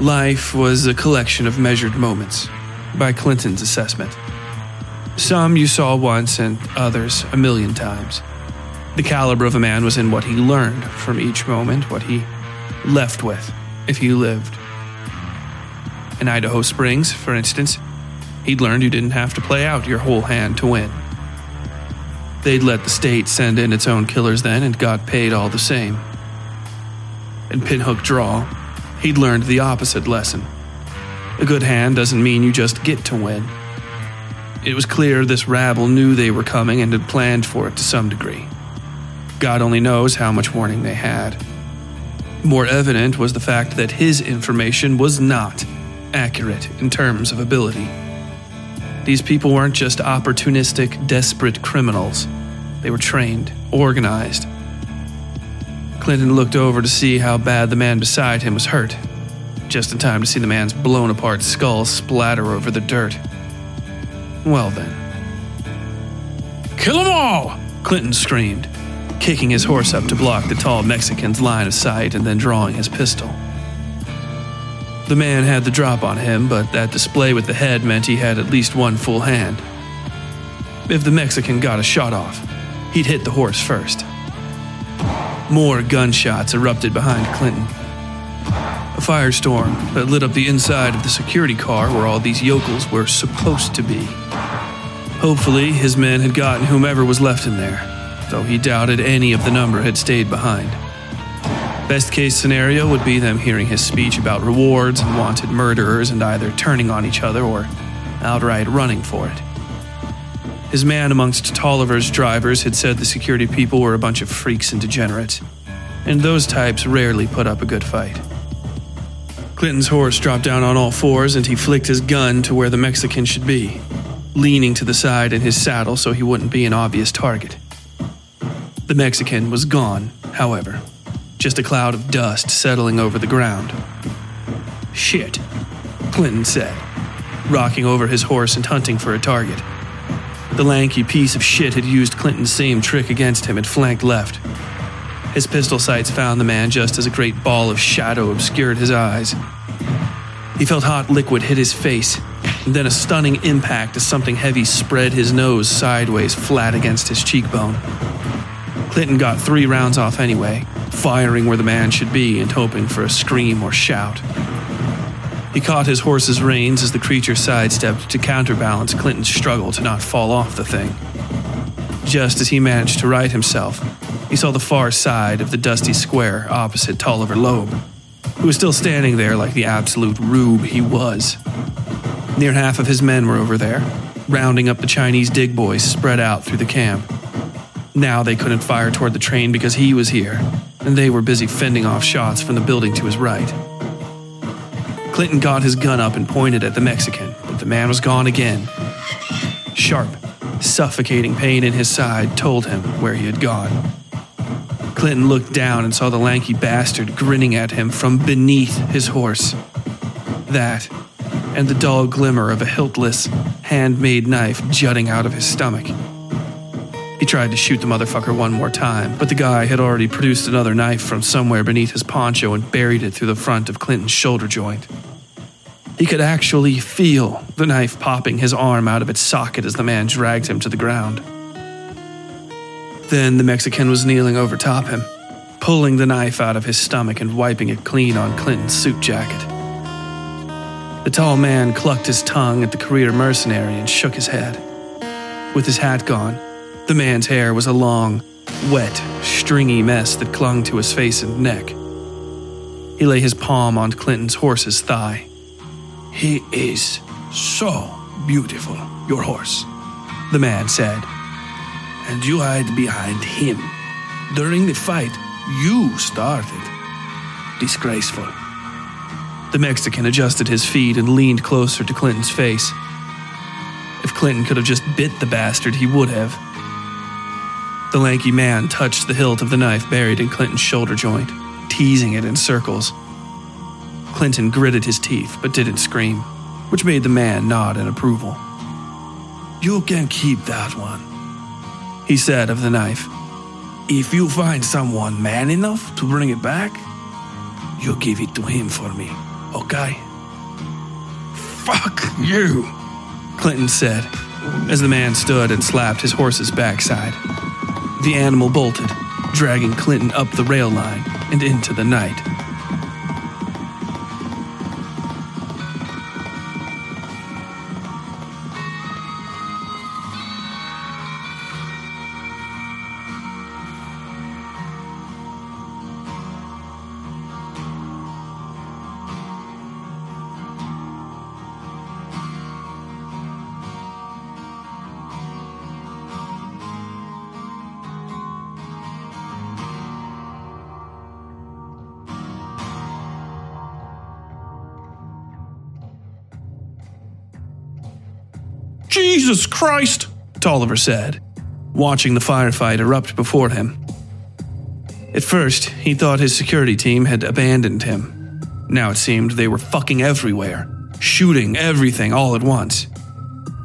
Life was a collection of measured moments, by Clinton's assessment. Some you saw once and others a million times. The caliber of a man was in what he learned from each moment, what he left with if he lived. In Idaho Springs, for instance, he'd learned you didn't have to play out your whole hand to win. They'd let the state send in its own killers then and got paid all the same. In Pinhook Draw, he'd learned the opposite lesson. A good hand doesn't mean you just get to win. It was clear this rabble knew they were coming and had planned for it to some degree. God only knows how much warning they had. More evident was the fact that his information was not accurate in terms of ability. These people weren't just opportunistic, desperate criminals. They were trained, organized. Clinton looked over to see how bad the man beside him was hurt, just in time to see the man's blown apart skull splatter over the dirt. Well then. Kill them all! Clinton screamed, kicking his horse up to block the tall Mexican's line of sight and then drawing his pistol. The man had the drop on him, but that display with the head meant he had at least one full hand. If the Mexican got a shot off, he'd hit the horse first. More gunshots erupted behind Clinton. A firestorm that lit up the inside of the security car where all these yokels were supposed to be. Hopefully, his men had gotten whomever was left in there, though he doubted any of the number had stayed behind. Best case scenario would be them hearing his speech about rewards and wanted murderers and either turning on each other or outright running for it. His man amongst Tolliver's drivers had said the security people were a bunch of freaks and degenerates, and those types rarely put up a good fight. Clinton's horse dropped down on all fours and he flicked his gun to where the Mexican should be, leaning to the side in his saddle so he wouldn't be an obvious target. The Mexican was gone, however, just a cloud of dust settling over the ground. Shit, Clinton said, rocking over his horse and hunting for a target. The lanky piece of shit had used Clinton's same trick against him and flanked left. His pistol sights found the man just as a great ball of shadow obscured his eyes. He felt hot liquid hit his face, and then a stunning impact as something heavy spread his nose sideways flat against his cheekbone. Clinton got three rounds off anyway, firing where the man should be and hoping for a scream or shout. He caught his horse's reins as the creature sidestepped to counterbalance Clinton's struggle to not fall off the thing. Just as he managed to right himself, he saw the far side of the dusty square opposite Tolliver Loeb, who was still standing there like the absolute rube he was. Near half of his men were over there, rounding up the Chinese dig boys spread out through the camp. Now they couldn't fire toward the train because he was here, and they were busy fending off shots from the building to his right. Clinton got his gun up and pointed at the Mexican, but the man was gone again. Sharp, suffocating pain in his side told him where he had gone. Clinton looked down and saw the lanky bastard grinning at him from beneath his horse. That, and the dull glimmer of a hiltless, handmade knife jutting out of his stomach. He tried to shoot the motherfucker one more time, but the guy had already produced another knife from somewhere beneath his poncho and buried it through the front of Clinton's shoulder joint. He could actually feel the knife popping his arm out of its socket as the man dragged him to the ground. Then the Mexican was kneeling over top him, pulling the knife out of his stomach and wiping it clean on Clinton's suit jacket. The tall man clucked his tongue at the career mercenary and shook his head. With his hat gone, the man's hair was a long, wet, stringy mess that clung to his face and neck. He lay his palm on Clinton's horse's thigh. He is so beautiful, your horse, the man said. And you hide behind him. During the fight, you started. Disgraceful. The Mexican adjusted his feet and leaned closer to Clinton's face. If Clinton could have just bit the bastard, he would have. The lanky man touched the hilt of the knife buried in Clinton's shoulder joint, teasing it in circles. Clinton gritted his teeth but didn't scream, which made the man nod in approval. You can keep that one, he said of the knife. If you find someone man enough to bring it back, you give it to him for me, okay? Fuck you, Clinton said, as the man stood and slapped his horse's backside. The animal bolted, dragging Clinton up the rail line and into the night. Jesus Christ, Tolliver said, watching the firefight erupt before him. At first, he thought his security team had abandoned him. Now it seemed they were fucking everywhere, shooting everything all at once.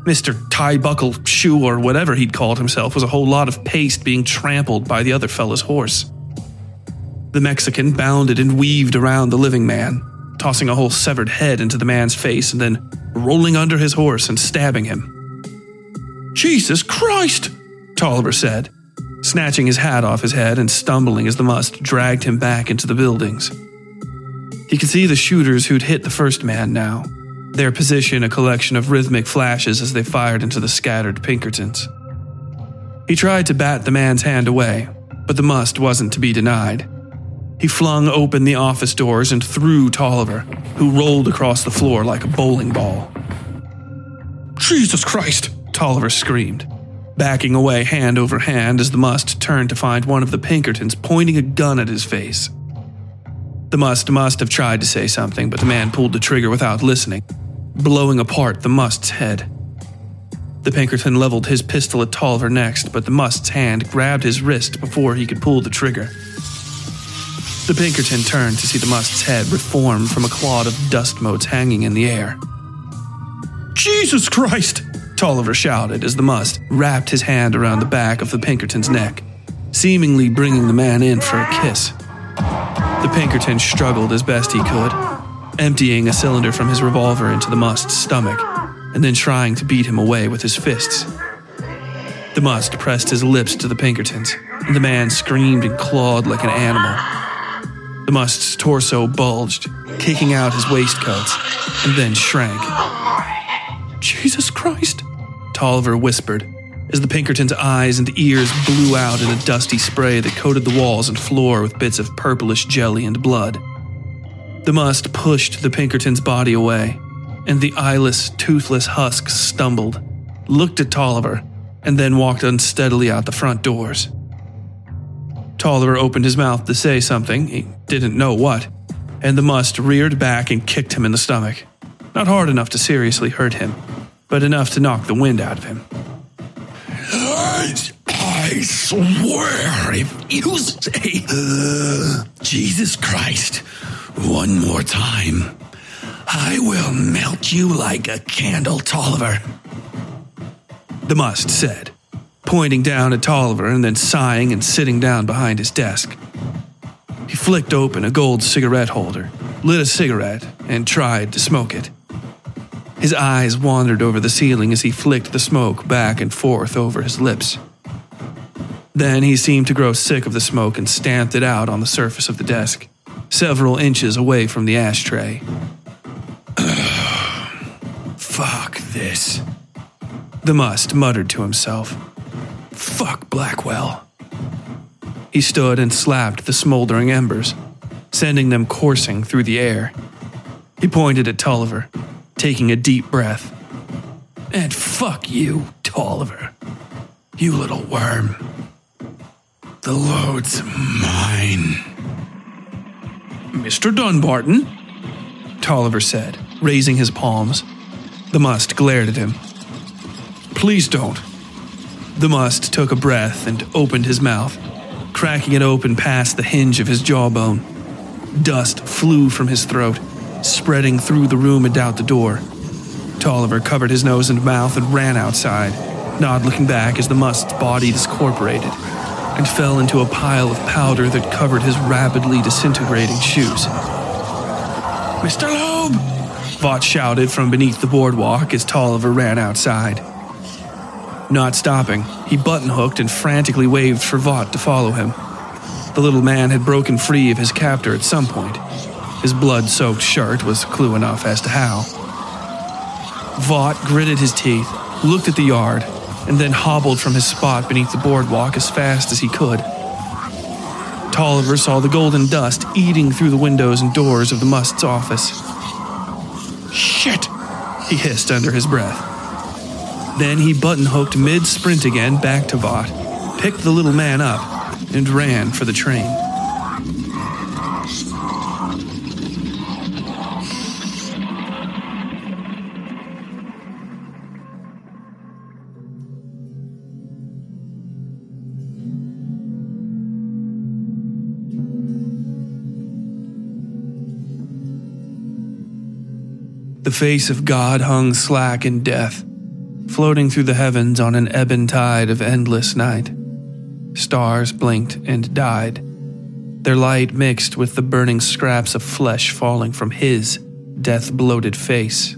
Mr. Tie Buckle Shoe, or whatever he'd called himself, was a whole lot of paste being trampled by the other fellow's horse. The Mexican bounded and weaved around the living man, tossing a whole severed head into the man's face and then rolling under his horse and stabbing him. Jesus Christ, Tolliver said, snatching his hat off his head and stumbling as the must dragged him back into the buildings. He could see the shooters who'd hit the first man now, their position a collection of rhythmic flashes as they fired into the scattered Pinkertons. He tried to bat the man's hand away, but the must wasn't to be denied. He flung open the office doors and threw Tolliver, who rolled across the floor like a bowling ball. Jesus Christ! Tolliver screamed, backing away hand over hand as the must turned to find one of the Pinkertons pointing a gun at his face. The must must have tried to say something, but the man pulled the trigger without listening, blowing apart the must's head. The Pinkerton leveled his pistol at Tolliver next, but the must's hand grabbed his wrist before he could pull the trigger. The Pinkerton turned to see the must's head reform from a clod of dust motes hanging in the air. Jesus Christ! Tolliver shouted as the must wrapped his hand around the back of the Pinkerton's neck, seemingly bringing the man in for a kiss. The Pinkerton struggled as best he could, emptying a cylinder from his revolver into the must's stomach, and then trying to beat him away with his fists. The must pressed his lips to the Pinkerton's, and the man screamed and clawed like an animal. The must's torso bulged, kicking out his waistcoats, and then shrank. Jesus Christ, Tolliver whispered, as the Pinkerton's eyes and ears blew out in a dusty spray that coated the walls and floor with bits of purplish jelly and blood. The must pushed the Pinkerton's body away, and the eyeless, toothless husk stumbled, looked at Tolliver, and then walked unsteadily out the front doors. Tolliver opened his mouth to say something, he didn't know what, and the must reared back and kicked him in the stomach. Not hard enough to seriously hurt him, but enough to knock the wind out of him. I swear, if you say uh, Jesus Christ one more time, I will melt you like a candle, Tolliver. The must said, pointing down at Tolliver and then sighing and sitting down behind his desk. He flicked open a gold cigarette holder, lit a cigarette, and tried to smoke it. His eyes wandered over the ceiling as he flicked the smoke back and forth over his lips. Then he seemed to grow sick of the smoke and stamped it out on the surface of the desk, several inches away from the ashtray. Fuck this. The must muttered to himself. Fuck Blackwell. He stood and slapped the smoldering embers, sending them coursing through the air. He pointed at Tolliver, taking a deep breath. And fuck you, Tolliver. You little worm. The load's mine. Mr. Dunbarton, Tolliver said, raising his palms. The must glared at him. Please don't. The must took a breath and opened his mouth, cracking it open past the hinge of his jawbone. Dust flew from his throat, spreading through the room and out the door. Tolliver covered his nose and mouth and ran outside, not looking back as the must's body discorporated and fell into a pile of powder that covered his rapidly disintegrating shoes. Mr. Loeb! Vought shouted from beneath the boardwalk as Tolliver ran outside. Not stopping, he button hooked and frantically waved for Vought to follow him. The little man had broken free of his captor at some point. His blood soaked shirt was clue enough as to how. Vought gritted his teeth, looked at the yard, and then hobbled from his spot beneath the boardwalk as fast as he could. Tolliver saw the golden dust eating through the windows and doors of the Must's office. Shit! He hissed under his breath. Then he button hooked mid sprint again back to Vought, picked the little man up, and ran for the train. Face of God hung slack in death, floating through the heavens on an ebon tide of endless night. Stars blinked and died, their light mixed with the burning scraps of flesh falling from his death bloated face.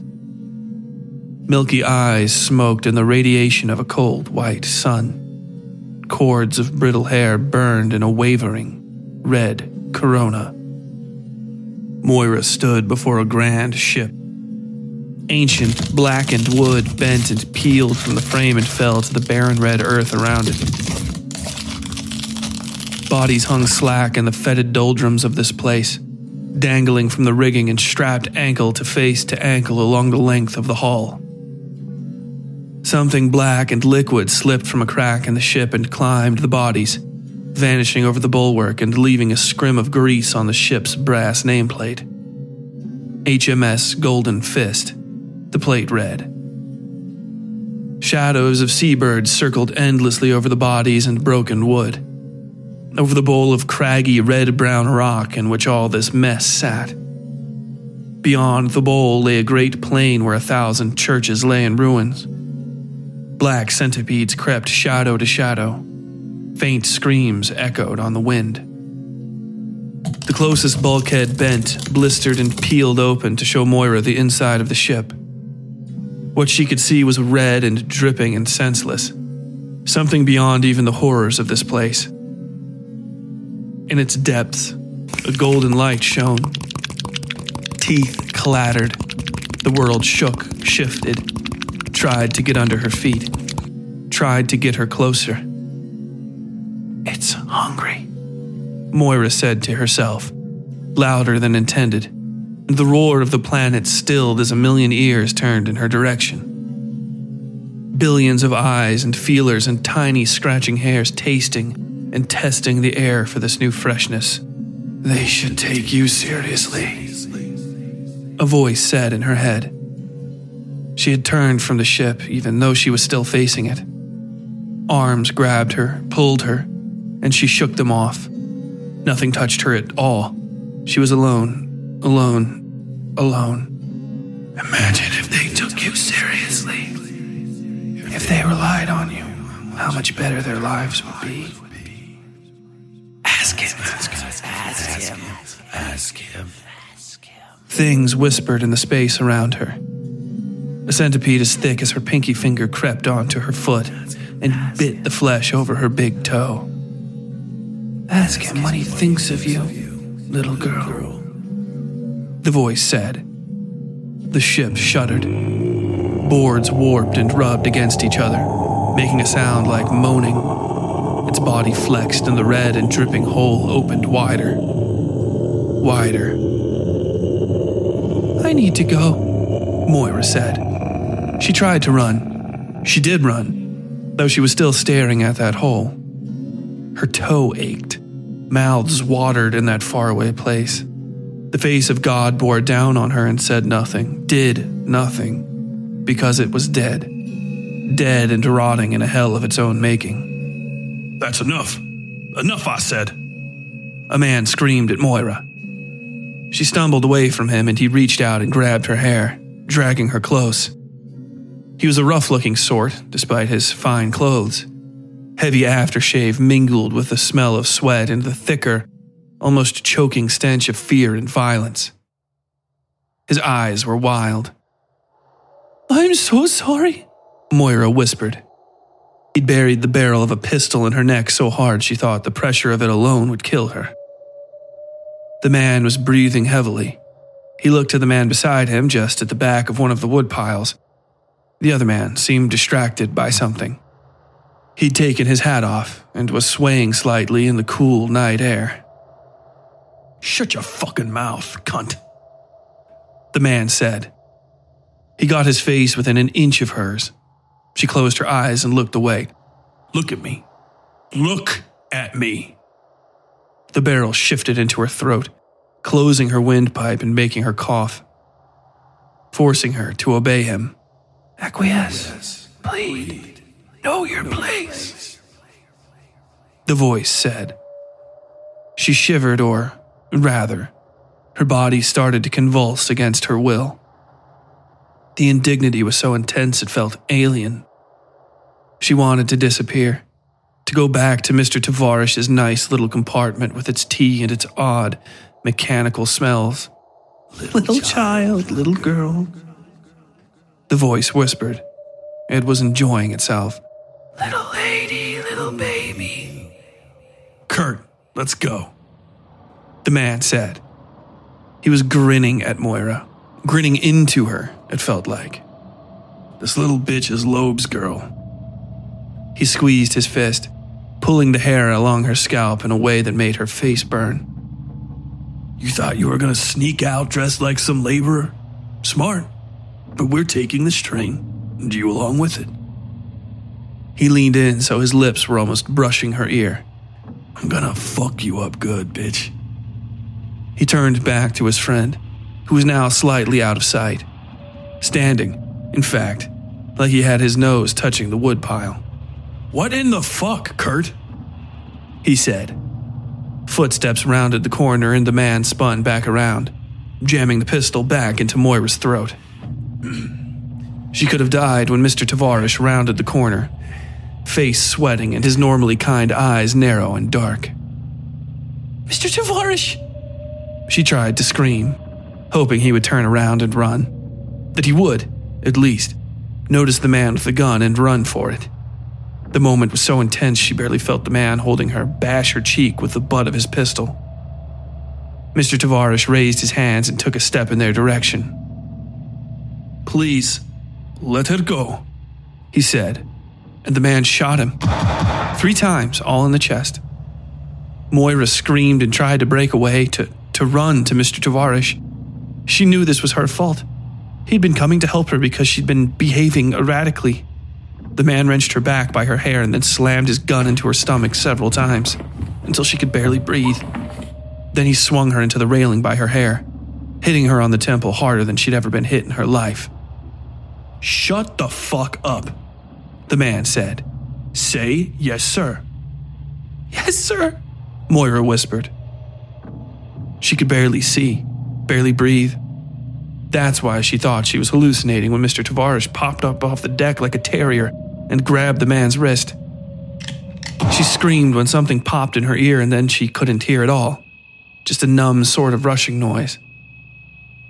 Milky eyes smoked in the radiation of a cold white sun. Cords of brittle hair burned in a wavering, red corona. Moira stood before a grand ship Ancient, blackened wood bent and peeled from the frame and fell to the barren red earth around it. Bodies hung slack in the fetid doldrums of this place, dangling from the rigging and strapped ankle to face to ankle along the length of the hull. Something black and liquid slipped from a crack in the ship and climbed the bodies, vanishing over the bulwark and leaving a scrim of grease on the ship's brass nameplate. HMS Golden Fist the plate read. Shadows of seabirds circled endlessly over the bodies and broken wood, over the bowl of craggy red brown rock in which all this mess sat. Beyond the bowl lay a great plain where a thousand churches lay in ruins. Black centipedes crept shadow to shadow. Faint screams echoed on the wind. The closest bulkhead bent, blistered, and peeled open to show Moira the inside of the ship. What she could see was red and dripping and senseless, something beyond even the horrors of this place. In its depths, a golden light shone. Teeth clattered. The world shook, shifted, tried to get under her feet, tried to get her closer. It's hungry, Moira said to herself, louder than intended and the roar of the planet stilled as a million ears turned in her direction. Billions of eyes and feelers and tiny scratching hairs tasting and testing the air for this new freshness. They should take you seriously, a voice said in her head. She had turned from the ship, even though she was still facing it. Arms grabbed her, pulled her, and she shook them off. Nothing touched her at all. She was alone, alone, alone. Imagine if they took you seriously. If they relied on you. how much better their lives would be. Ask him. Ask him. Ask him. Things whispered in the space around her. A centipede as thick as her pinky finger crept onto her foot and bit the flesh over her big toe. Ask him what he thinks of you, little girl. The voice said. The ship shuddered. Boards warped and rubbed against each other, making a sound like moaning. Its body flexed and the red and dripping hole opened wider. Wider. I need to go, Moira said. She tried to run. She did run, though she was still staring at that hole. Her toe ached. Mouths watered in that faraway place. The face of God bore down on her and said nothing, did nothing, because it was dead. Dead and rotting in a hell of its own making. That's enough. Enough, I said. A man screamed at Moira. She stumbled away from him and he reached out and grabbed her hair, dragging her close. He was a rough looking sort, despite his fine clothes. Heavy aftershave mingled with the smell of sweat and the thicker, almost choking stench of fear and violence. His eyes were wild. I'm so sorry, Moira whispered. He'd buried the barrel of a pistol in her neck so hard she thought the pressure of it alone would kill her. The man was breathing heavily. He looked to the man beside him, just at the back of one of the wood piles. The other man seemed distracted by something. He'd taken his hat off and was swaying slightly in the cool night air. Shut your fucking mouth, cunt. The man said. He got his face within an inch of hers. She closed her eyes and looked away. Look at me. Look at me. The barrel shifted into her throat, closing her windpipe and making her cough, forcing her to obey him. Acquiesce. Plead. Know your place. The voice said. She shivered, or rather, her body started to convulse against her will. The indignity was so intense it felt alien. She wanted to disappear, to go back to Mr. Tavarish's nice little compartment with its tea and its odd, mechanical smells. Little, little child, child, little girl. The voice whispered. It was enjoying itself. Little lady, little baby. Kurt, let's go. The man said. He was grinning at Moira, grinning into her, it felt like. This little bitch is Loeb's girl. He squeezed his fist, pulling the hair along her scalp in a way that made her face burn. You thought you were gonna sneak out dressed like some laborer? Smart. But we're taking this train, and you along with it. He leaned in so his lips were almost brushing her ear. I'm gonna fuck you up good, bitch. He turned back to his friend, who was now slightly out of sight, standing, in fact, like he had his nose touching the woodpile. What in the fuck, Kurt? He said. Footsteps rounded the corner and the man spun back around, jamming the pistol back into Moira's throat. she could have died when Mr. Tavarish rounded the corner, face sweating and his normally kind eyes narrow and dark. Mr. Tavarish! She tried to scream, hoping he would turn around and run. That he would, at least, notice the man with the gun and run for it. The moment was so intense she barely felt the man holding her bash her cheek with the butt of his pistol. Mr. Tavarish raised his hands and took a step in their direction. Please, let her go, he said, and the man shot him. Three times, all in the chest. Moira screamed and tried to break away, to, to run to Mr. Tavarish. She knew this was her fault. He'd been coming to help her because she'd been behaving erratically. The man wrenched her back by her hair and then slammed his gun into her stomach several times until she could barely breathe. Then he swung her into the railing by her hair, hitting her on the temple harder than she'd ever been hit in her life. Shut the fuck up, the man said. Say yes, sir. Yes, sir, Moira whispered. She could barely see, barely breathe. That's why she thought she was hallucinating when Mr. Tavarish popped up off the deck like a terrier and grabbed the man's wrist. She screamed when something popped in her ear and then she couldn't hear at all. Just a numb sort of rushing noise.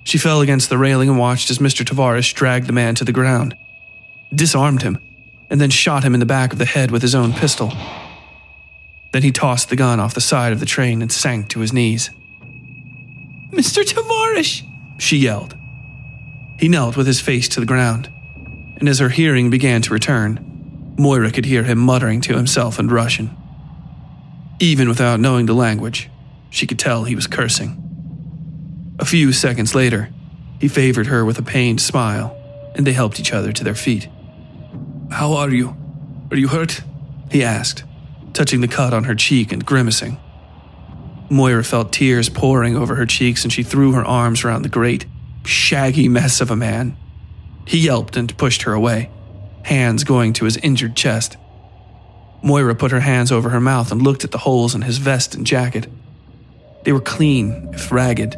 She fell against the railing and watched as Mr. Tavares dragged the man to the ground, disarmed him, and then shot him in the back of the head with his own pistol. Then he tossed the gun off the side of the train and sank to his knees. Mr. Tavares! she yelled. He knelt with his face to the ground, and as her hearing began to return, Moira could hear him muttering to himself in Russian. Even without knowing the language, she could tell he was cursing. A few seconds later, he favored her with a pained smile, and they helped each other to their feet. How are you? Are you hurt? He asked, touching the cut on her cheek and grimacing. Moira felt tears pouring over her cheeks and she threw her arms around the great, shaggy mess of a man. He yelped and pushed her away, hands going to his injured chest. Moira put her hands over her mouth and looked at the holes in his vest and jacket. They were clean, if ragged,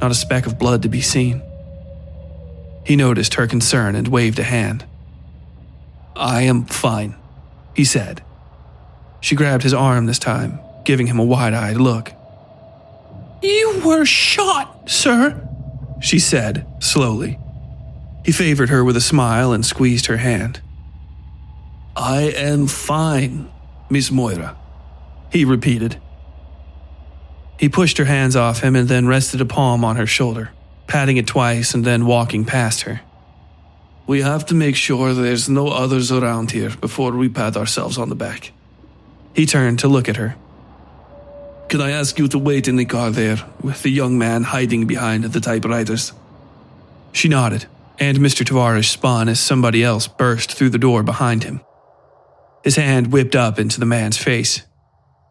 not a speck of blood to be seen. He noticed her concern and waved a hand. I am fine, he said. She grabbed his arm this time, giving him a wide eyed look. You were shot, sir, she said, slowly. He favored her with a smile and squeezed her hand. I am fine, Miss Moira, he repeated. He pushed her hands off him and then rested a palm on her shoulder, patting it twice and then walking past her. We have to make sure there's no others around here before we pat ourselves on the back. He turned to look at her. Can I ask you to wait in the car there, with the young man hiding behind the typewriters? She nodded, and Mr. Tavares spun as somebody else burst through the door behind him. His hand whipped up into the man's face.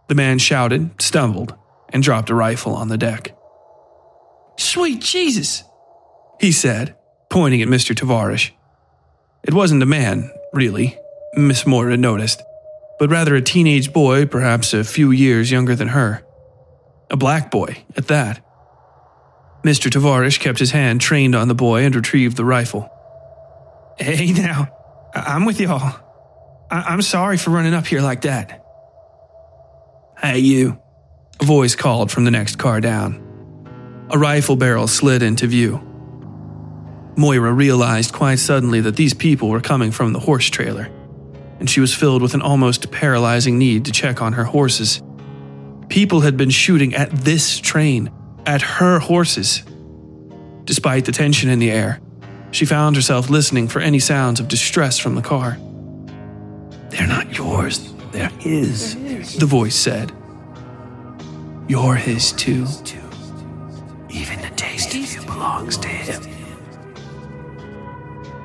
The man shouted, stumbled, and dropped a rifle on the deck. Sweet Jesus, he said, pointing at Mr. Tavares. It wasn't a man, really, Miss Moira noticed, but rather a teenage boy, perhaps a few years younger than her. A black boy, at that. Mr. Tavares kept his hand trained on the boy and retrieved the rifle. Hey now, I- I'm with y'all. I- I'm sorry for running up here like that. Hey, you, a voice called from the next car down. A rifle barrel slid into view. Moira realized quite suddenly that these people were coming from the horse trailer, and she was filled with an almost paralyzing need to check on her horses. People had been shooting at this train, at her horses. Despite the tension in the air, she found herself listening for any sounds of distress from the car. They're not yours, they're his, the voice said. You're his too. Even the taste of you belongs to him.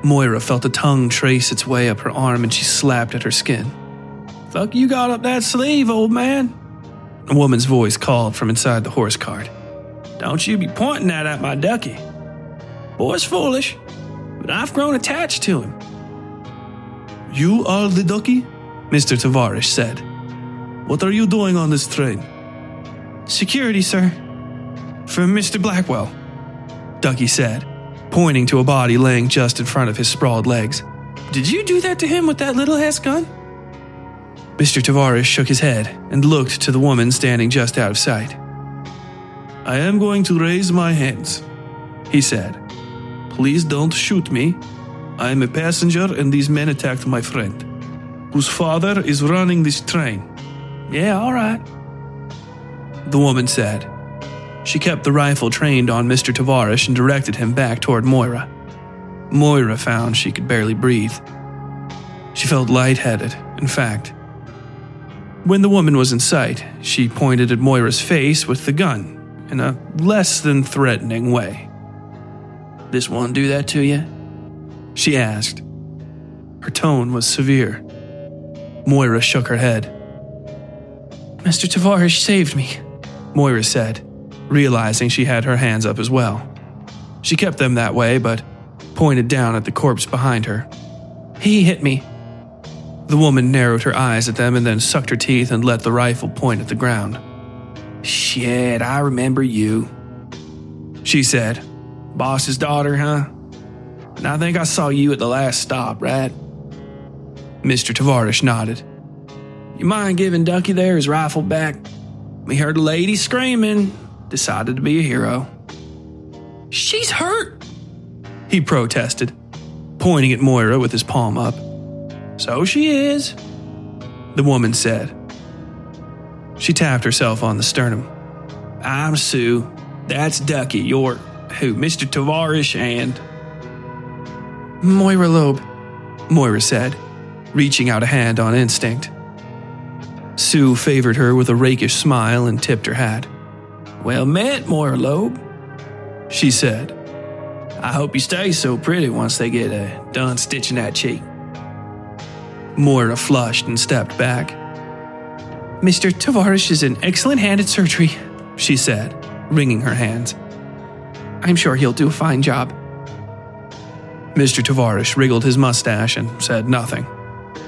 Moira felt a tongue trace its way up her arm and she slapped at her skin. Fuck you got up that sleeve, old man. A woman's voice called from inside the horse cart. Don't you be pointing that at my ducky. Boy's foolish, but I've grown attached to him. You are the ducky? Mr. Tavares said. What are you doing on this train? Security, sir. For Mr. Blackwell, Ducky said, pointing to a body laying just in front of his sprawled legs. Did you do that to him with that little ass gun? Mr. Tavares shook his head and looked to the woman standing just out of sight. I am going to raise my hands, he said. Please don't shoot me. I am a passenger and these men attacked my friend, whose father is running this train. Yeah, all right. The woman said. She kept the rifle trained on Mr. Tavares and directed him back toward Moira. Moira found she could barely breathe. She felt lightheaded, in fact. When the woman was in sight, she pointed at Moira's face with the gun in a less than threatening way. This one do that to you? She asked. Her tone was severe. Moira shook her head. Mr. Tavares saved me, Moira said, realizing she had her hands up as well. She kept them that way, but pointed down at the corpse behind her. He hit me. The woman narrowed her eyes at them and then sucked her teeth and let the rifle point at the ground. Shit, I remember you, she said. Boss's daughter, huh? And I think I saw you at the last stop, right? Mr. Tavares nodded. You mind giving Ducky there his rifle back? We heard a lady screaming. Decided to be a hero. She's hurt, he protested, pointing at Moira with his palm up. So she is, the woman said. She tapped herself on the sternum. I'm Sue. That's Ducky. You're who? Mr. Tavarish and. Moira Loeb, Moira said, reaching out a hand on instinct. Sue favored her with a rakish smile and tipped her hat. Well met, Moira Loeb, she said. I hope you stay so pretty once they get uh, done stitching that cheek. Moira flushed and stepped back. Mr. Tavarish is an excellent hand at surgery, she said, wringing her hands. I'm sure he'll do a fine job. Mr. Tavarish wriggled his mustache and said nothing.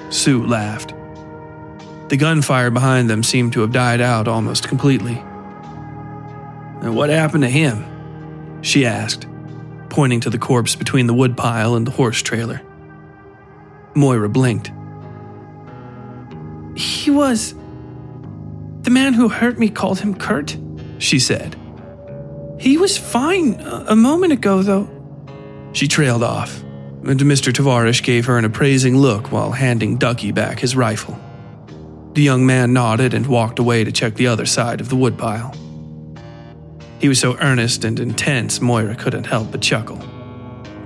Sue laughed. The gunfire behind them seemed to have died out almost completely. And what happened to him? She asked, pointing to the corpse between the woodpile and the horse trailer. Moira blinked. He was. The man who hurt me called him Kurt, she said. He was fine a moment ago, though. She trailed off, and Mr. Tavarish gave her an appraising look while handing Ducky back his rifle. The young man nodded and walked away to check the other side of the woodpile. He was so earnest and intense, Moira couldn't help but chuckle.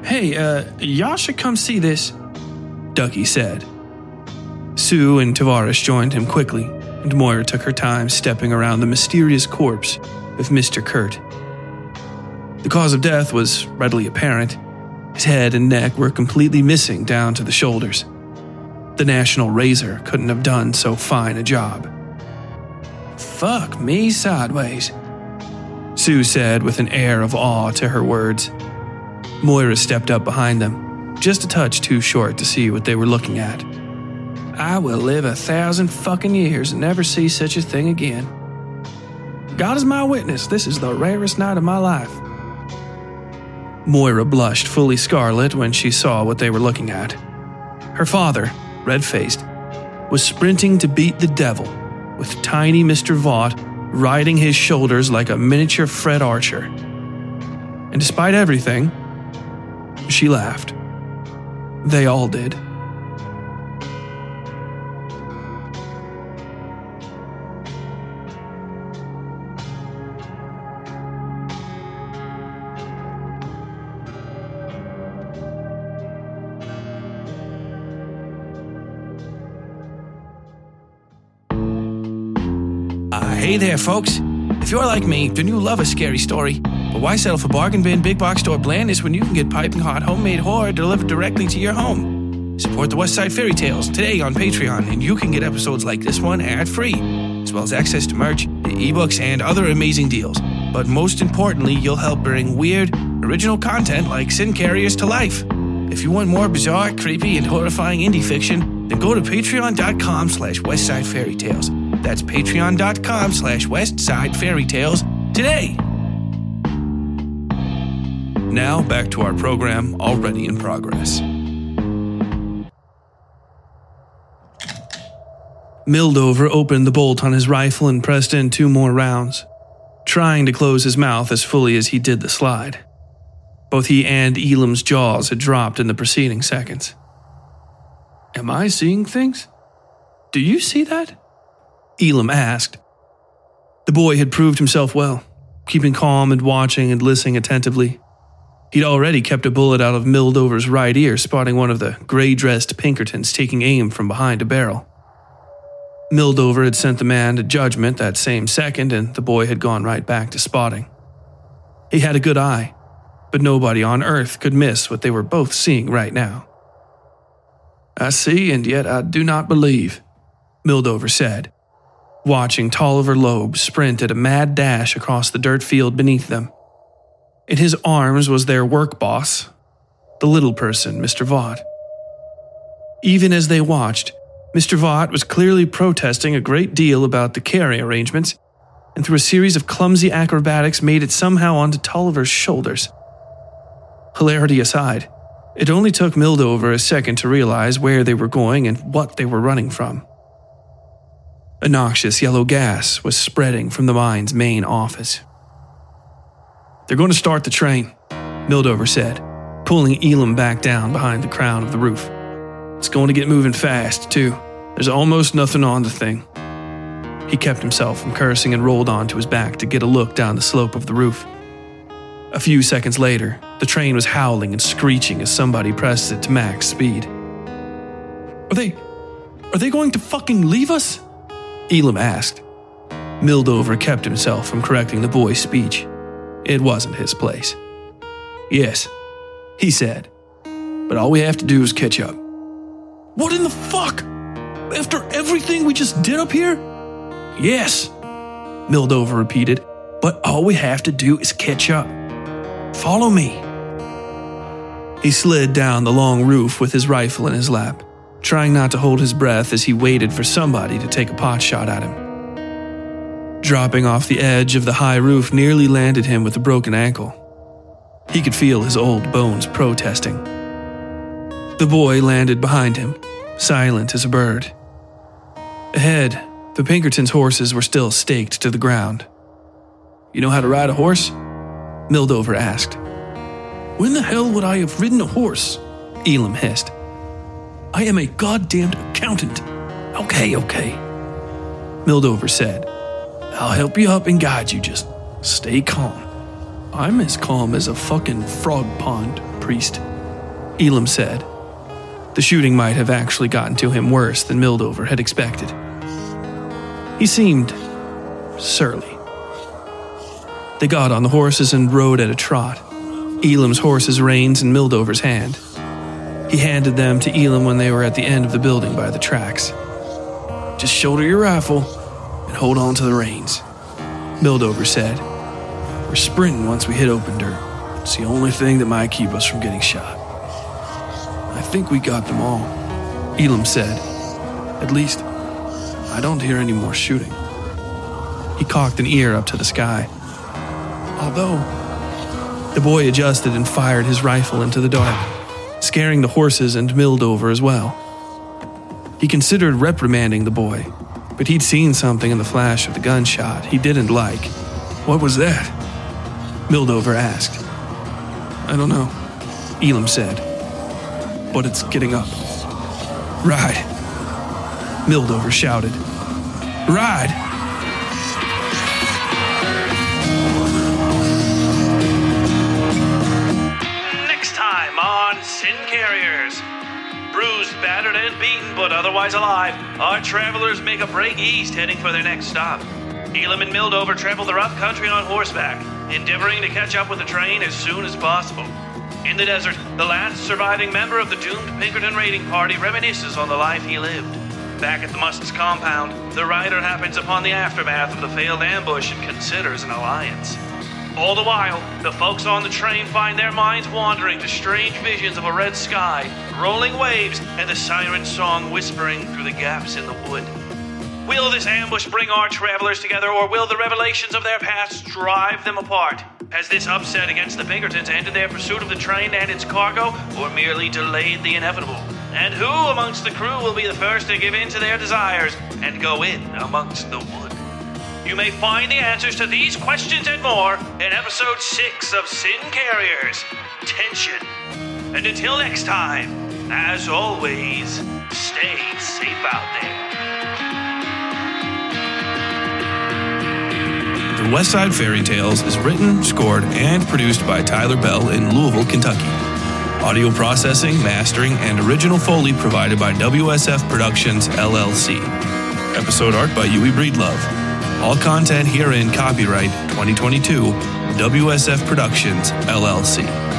Hey, uh, y'all should come see this, Ducky said. Sue and Tavares joined him quickly, and Moira took her time stepping around the mysterious corpse of Mr. Kurt. The cause of death was readily apparent. His head and neck were completely missing down to the shoulders. The National Razor couldn't have done so fine a job. Fuck me sideways, Sue said with an air of awe to her words. Moira stepped up behind them, just a touch too short to see what they were looking at. I will live a thousand fucking years and never see such a thing again. God is my witness, this is the rarest night of my life. Moira blushed fully scarlet when she saw what they were looking at. Her father, red faced, was sprinting to beat the devil, with tiny Mr. Vought riding his shoulders like a miniature Fred Archer. And despite everything, she laughed. They all did. There, folks. If you're like me, then you love a scary story. But why settle for bargain bin big box store blandness when you can get piping hot homemade horror delivered directly to your home? Support the Westside Fairytales today on Patreon, and you can get episodes like this one ad free, as well as access to merch, ebooks, and other amazing deals. But most importantly, you'll help bring weird, original content like Sin Carriers to life. If you want more bizarre, creepy, and horrifying indie fiction, then go to patreon.com slash westsidefairytales. That's patreon.com slash westsidefairytales today. Now back to our program already in progress. Mildover opened the bolt on his rifle and pressed in two more rounds, trying to close his mouth as fully as he did the slide. Both he and Elam's jaws had dropped in the preceding seconds. Am I seeing things? Do you see that? Elam asked. The boy had proved himself well, keeping calm and watching and listening attentively. He'd already kept a bullet out of Mildover's right ear, spotting one of the gray dressed Pinkertons taking aim from behind a barrel. Mildover had sent the man to judgment that same second, and the boy had gone right back to spotting. He had a good eye, but nobody on earth could miss what they were both seeing right now. I see, and yet I do not believe, Mildover said, watching Tolliver Loeb sprint at a mad dash across the dirt field beneath them. In his arms was their work boss, the little person, Mr. Vought. Even as they watched, Mr. Vought was clearly protesting a great deal about the carry arrangements, and through a series of clumsy acrobatics made it somehow onto Tolliver's shoulders. Hilarity aside, it only took Mildover a second to realize where they were going and what they were running from. A noxious yellow gas was spreading from the mine's main office. They're going to start the train, Mildover said, pulling Elam back down behind the crown of the roof. It's going to get moving fast, too. There's almost nothing on the thing. He kept himself from cursing and rolled onto his back to get a look down the slope of the roof. A few seconds later, the train was howling and screeching as somebody pressed it to max speed. Are they. Are they going to fucking leave us? Elam asked. Mildover kept himself from correcting the boy's speech. It wasn't his place. Yes, he said. But all we have to do is catch up. What in the fuck? After everything we just did up here? Yes, Mildover repeated. But all we have to do is catch up. Follow me. He slid down the long roof with his rifle in his lap, trying not to hold his breath as he waited for somebody to take a pot shot at him. Dropping off the edge of the high roof nearly landed him with a broken ankle. He could feel his old bones protesting. The boy landed behind him, silent as a bird. Ahead, the Pinkertons' horses were still staked to the ground. You know how to ride a horse? Mildover asked. When the hell would I have ridden a horse? Elam hissed. I am a goddamned accountant. Okay, okay. Mildover said. I'll help you up and guide you, just stay calm. I'm as calm as a fucking frog pond, priest, Elam said. The shooting might have actually gotten to him worse than Mildover had expected. He seemed surly. They got on the horses and rode at a trot, Elam's horse's reins in Mildover's hand. He handed them to Elam when they were at the end of the building by the tracks. Just shoulder your rifle and hold on to the reins, Mildover said. We're sprinting once we hit open dirt. It's the only thing that might keep us from getting shot. I think we got them all, Elam said. At least, I don't hear any more shooting. He cocked an ear up to the sky. Although, the boy adjusted and fired his rifle into the dark, scaring the horses and Mildover as well. He considered reprimanding the boy, but he'd seen something in the flash of the gunshot he didn't like. What was that? Mildover asked. I don't know, Elam said. But it's getting up. Ride. Mildover shouted. Ride! Carriers. Bruised, battered, and beaten, but otherwise alive, our travelers make a break east heading for their next stop. Elam and Mildover travel the rough country on horseback, endeavoring to catch up with the train as soon as possible. In the desert, the last surviving member of the doomed Pinkerton raiding party reminisces on the life he lived. Back at the Must's compound, the rider happens upon the aftermath of the failed ambush and considers an alliance. All the while, the folks on the train find their minds wandering to strange visions of a red sky, rolling waves, and the siren song whispering through the gaps in the wood. Will this ambush bring our travelers together, or will the revelations of their past drive them apart? Has this upset against the Pinkertons ended their pursuit of the train and its cargo, or merely delayed the inevitable? And who amongst the crew will be the first to give in to their desires and go in amongst the wood? You may find the answers to these questions and more in episode 6 of Sin Carriers Tension. And until next time, as always, stay safe out there. The Westside Fairytales is written, scored, and produced by Tyler Bell in Louisville, Kentucky. Audio processing, mastering, and original Foley provided by WSF Productions, LLC. Episode art by Yui Breedlove. All content herein copyright 2022 WSF Productions, LLC.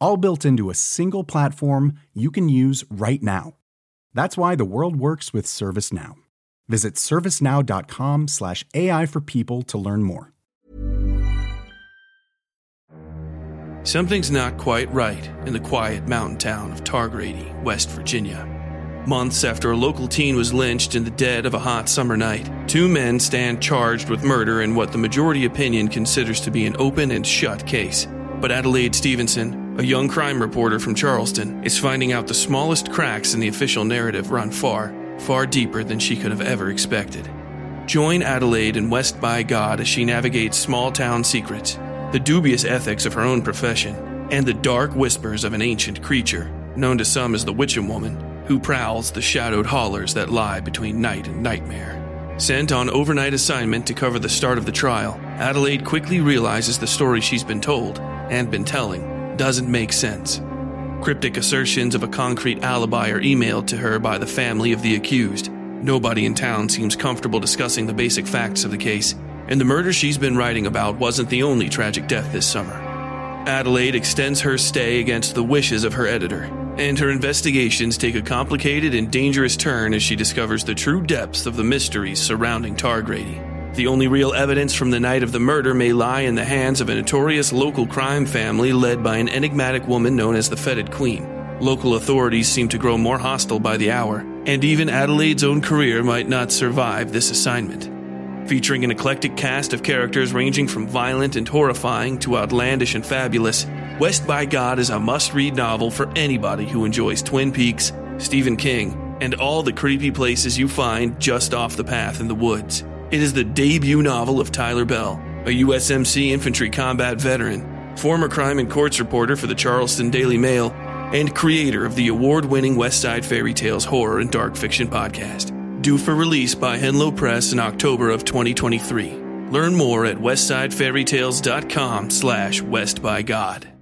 All built into a single platform you can use right now. That's why the world works with ServiceNow. Visit servicenow.com/slash AI for people to learn more. Something's not quite right in the quiet mountain town of Targrady, West Virginia. Months after a local teen was lynched in the dead of a hot summer night, two men stand charged with murder in what the majority opinion considers to be an open and shut case. But Adelaide Stevenson, a young crime reporter from Charleston, is finding out the smallest cracks in the official narrative run far, far deeper than she could have ever expected. Join Adelaide in West by God as she navigates small town secrets, the dubious ethics of her own profession, and the dark whispers of an ancient creature, known to some as the Witching Woman, who prowls the shadowed hollers that lie between night and nightmare. Sent on overnight assignment to cover the start of the trial, Adelaide quickly realizes the story she's been told and been telling doesn't make sense. Cryptic assertions of a concrete alibi are emailed to her by the family of the accused. Nobody in town seems comfortable discussing the basic facts of the case, and the murder she's been writing about wasn't the only tragic death this summer. Adelaide extends her stay against the wishes of her editor, and her investigations take a complicated and dangerous turn as she discovers the true depths of the mysteries surrounding Targrady. The only real evidence from the night of the murder may lie in the hands of a notorious local crime family led by an enigmatic woman known as the Fetid Queen. Local authorities seem to grow more hostile by the hour, and even Adelaide's own career might not survive this assignment. Featuring an eclectic cast of characters ranging from violent and horrifying to outlandish and fabulous, West by God is a must read novel for anybody who enjoys Twin Peaks, Stephen King, and all the creepy places you find just off the path in the woods. It is the debut novel of Tyler Bell, a USMC infantry combat veteran, former crime and courts reporter for the Charleston Daily Mail, and creator of the award winning Westside Fairytales horror and dark fiction podcast. Due for release by Henlo Press in October of 2023. Learn more at westsidefairytales.com slash westbygod.